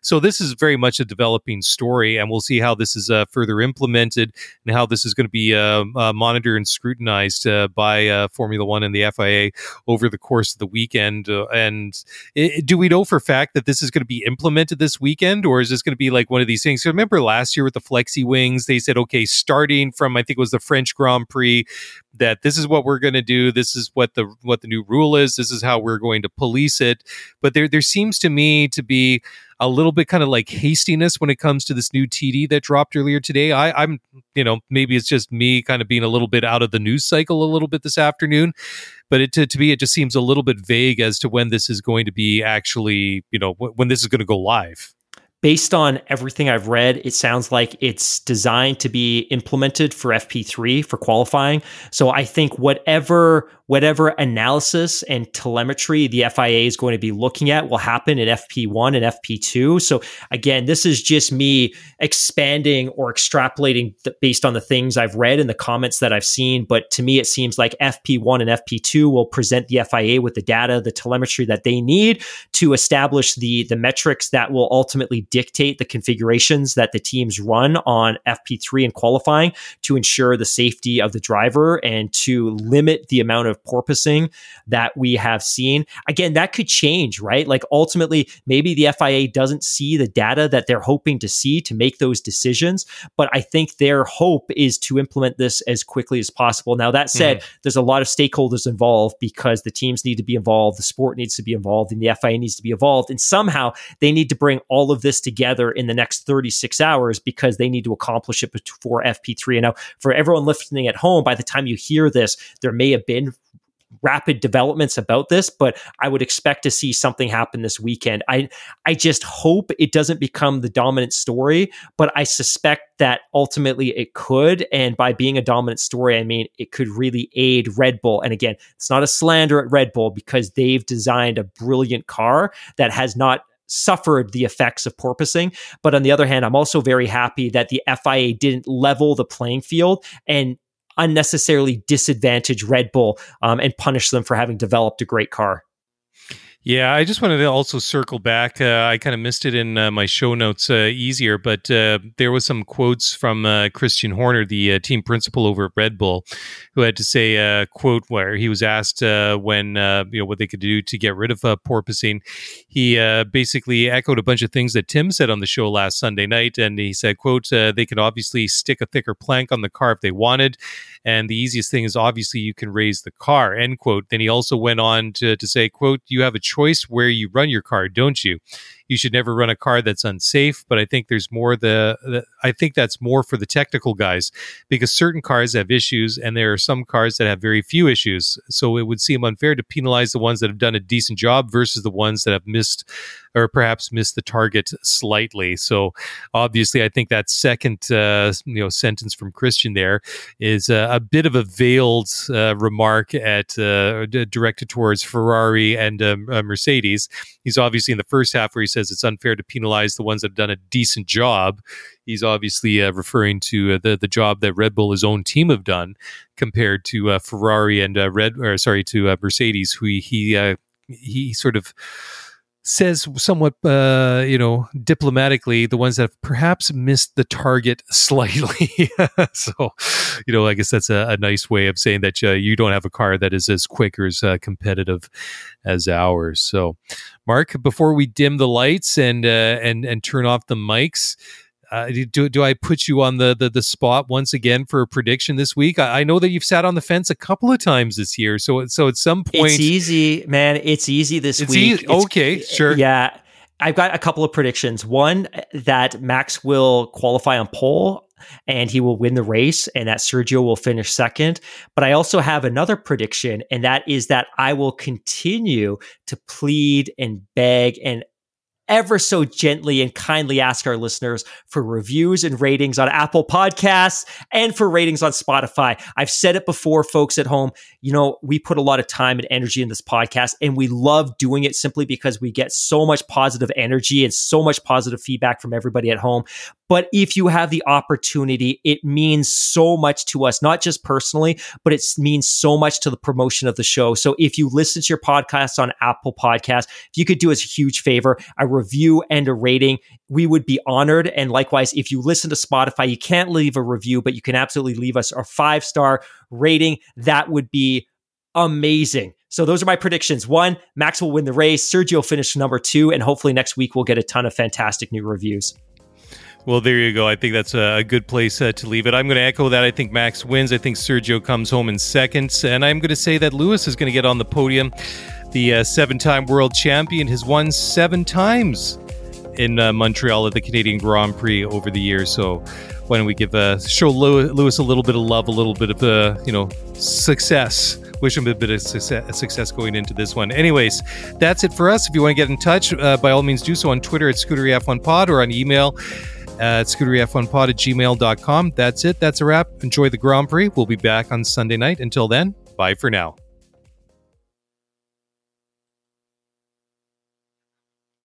So this is very much a developing story, and we'll see how this is uh, further implemented and how this is going to be uh, uh, monitored and scrutinized uh, by Formula One and the FIA over the course of the weekend. And it, do we know for fact that this is going to be implemented this weekend, or is this going to be like one of these things? remember last year with the flexi wings, they said, okay, starting from I think it was the French Grand Prix, that this is what we're going to do this is what the what the new rule is this is how we're going to police it but there there seems to me to be a little bit kind of like hastiness when it comes to this new TD that dropped earlier today. I, I'm, you know, maybe it's just me kind of being a little bit out of the news cycle a little bit this afternoon, but it, to, to me, it just seems a little bit vague as to when this is going to be actually, you know, w- when this is going to go live based on everything I've read, it sounds like it's designed to be implemented for FP3 for qualifying. So I think whatever whatever analysis and telemetry the FIA is going to be looking at will happen in FP1 and FP2. So again, this is just me expanding or extrapolating th- based on the things I've read and the comments that I've seen. But to me, it seems like FP1 and FP2 will present the FIA with the data, the telemetry that they need to establish the the metrics that will ultimately dictate the configurations that the teams run on FP3 and qualifying to ensure the safety of the driver and to limit the amount of porpoising that we have seen. Again, that could change, right? Like ultimately, maybe the FIA doesn't see the data that they're hoping to see to make those decisions. But I think their hope is to implement this as quickly as possible. Now, that said, mm-hmm. there's a lot of stakeholders involved because the teams need to be involved, the sport needs to be involved, and the FIA needs to be involved. And somehow they need to bring all of this together in the next 36 hours because they need to accomplish it before FP3. And now, for everyone listening at home, by the time you hear this, there may have been rapid developments about this, but I would expect to see something happen this weekend. I I just hope it doesn't become the dominant story, but I suspect that ultimately it could. And by being a dominant story, I mean it could really aid Red Bull. And again, it's not a slander at Red Bull because they've designed a brilliant car that has not suffered the effects of porpoising. But on the other hand, I'm also very happy that the FIA didn't level the playing field and unnecessarily disadvantage Red Bull um, and punish them for having developed a great car. Yeah, I just wanted to also circle back. Uh, I kind of missed it in uh, my show notes uh, easier, but uh, there was some quotes from uh, Christian Horner, the uh, team principal over at Red Bull, who had to say a quote where he was asked when you know what they could do to get rid of porpoising. He basically echoed a bunch of things that Tim said on the show last Sunday night, and he said, "quote They could obviously stick a thicker plank on the car if they wanted, and the easiest thing is obviously you can raise the car." End quote. Then he also went on to, to say, "quote You have a choice where you run your car, don't you? You should never run a car that's unsafe, but I think there's more the, the I think that's more for the technical guys because certain cars have issues and there are some cars that have very few issues. So it would seem unfair to penalize the ones that have done a decent job versus the ones that have missed or perhaps missed the target slightly. So obviously, I think that second uh, you know sentence from Christian there is a bit of a veiled uh, remark at uh, directed towards Ferrari and um, uh, Mercedes. He's obviously in the first half where he says it's unfair to penalize the ones that have done a decent job. He's obviously uh, referring to uh, the the job that Red Bull, his own team, have done compared to uh, Ferrari and uh, Red, or sorry, to Mercedes, who he he, he sort of says somewhat, uh, you know, diplomatically, the ones that have perhaps missed the target slightly. so, you know, I guess that's a, a nice way of saying that uh, you don't have a car that is as quick or as uh, competitive as ours. So, Mark, before we dim the lights and uh, and and turn off the mics, uh, do do I put you on the, the the spot once again for a prediction this week? I, I, know that you've sat on the fence a couple of times this year, so so at some point, it's easy, man. It's easy this it's week. Easy. okay, it's, sure. Yeah, I've got a couple of predictions. One that Max will qualify on pole and he will win the race, and that Sergio will finish second. But I also have another prediction, and that is that I will continue to plead and beg and ever so gently and kindly ask our listeners for reviews and ratings on Apple Podcasts and for ratings on Spotify. I've said it before, folks at home. You know, we put a lot of time and energy in this podcast, and we love doing it simply because we get so much positive energy and so much positive feedback from everybody at home. But if you have the opportunity, it means so much to us, not just personally, but it means so much to the promotion of the show. So if you listen to your podcast on Apple Podcasts, if you could do us a huge favor, a review and a rating, we would be honored. And likewise, if you listen to Spotify, you can't leave a review, but you can absolutely leave us a five star rating. That would be amazing. So those are my predictions. One, Max will win the race. Sergio finished number two, and hopefully next week we'll get a ton of fantastic new reviews. Well, there you go. I think that's a, good place uh, to leave it. I'm going to echo that. I think Max wins. I think Sergio comes home in seconds. And I'm going to say that Lewis is going to get on the podium. The uh, seven time world champion has won seven times in uh, Montreal at the Canadian Grand Prix over the years. So why don't we give uh, show Lewis a little bit of love, a little bit of uh, you know success wish him a bit of success, going into this one. Anyways, that's it for us. If you want to get in touch, uh, by all means, do so on Twitter at ScuderiF1Pod or on email at ScuderiF1Pod at gmail.com. That's it. That's a wrap. Enjoy the Grand Prix. We'll be back on Sunday night. Until then, bye for now.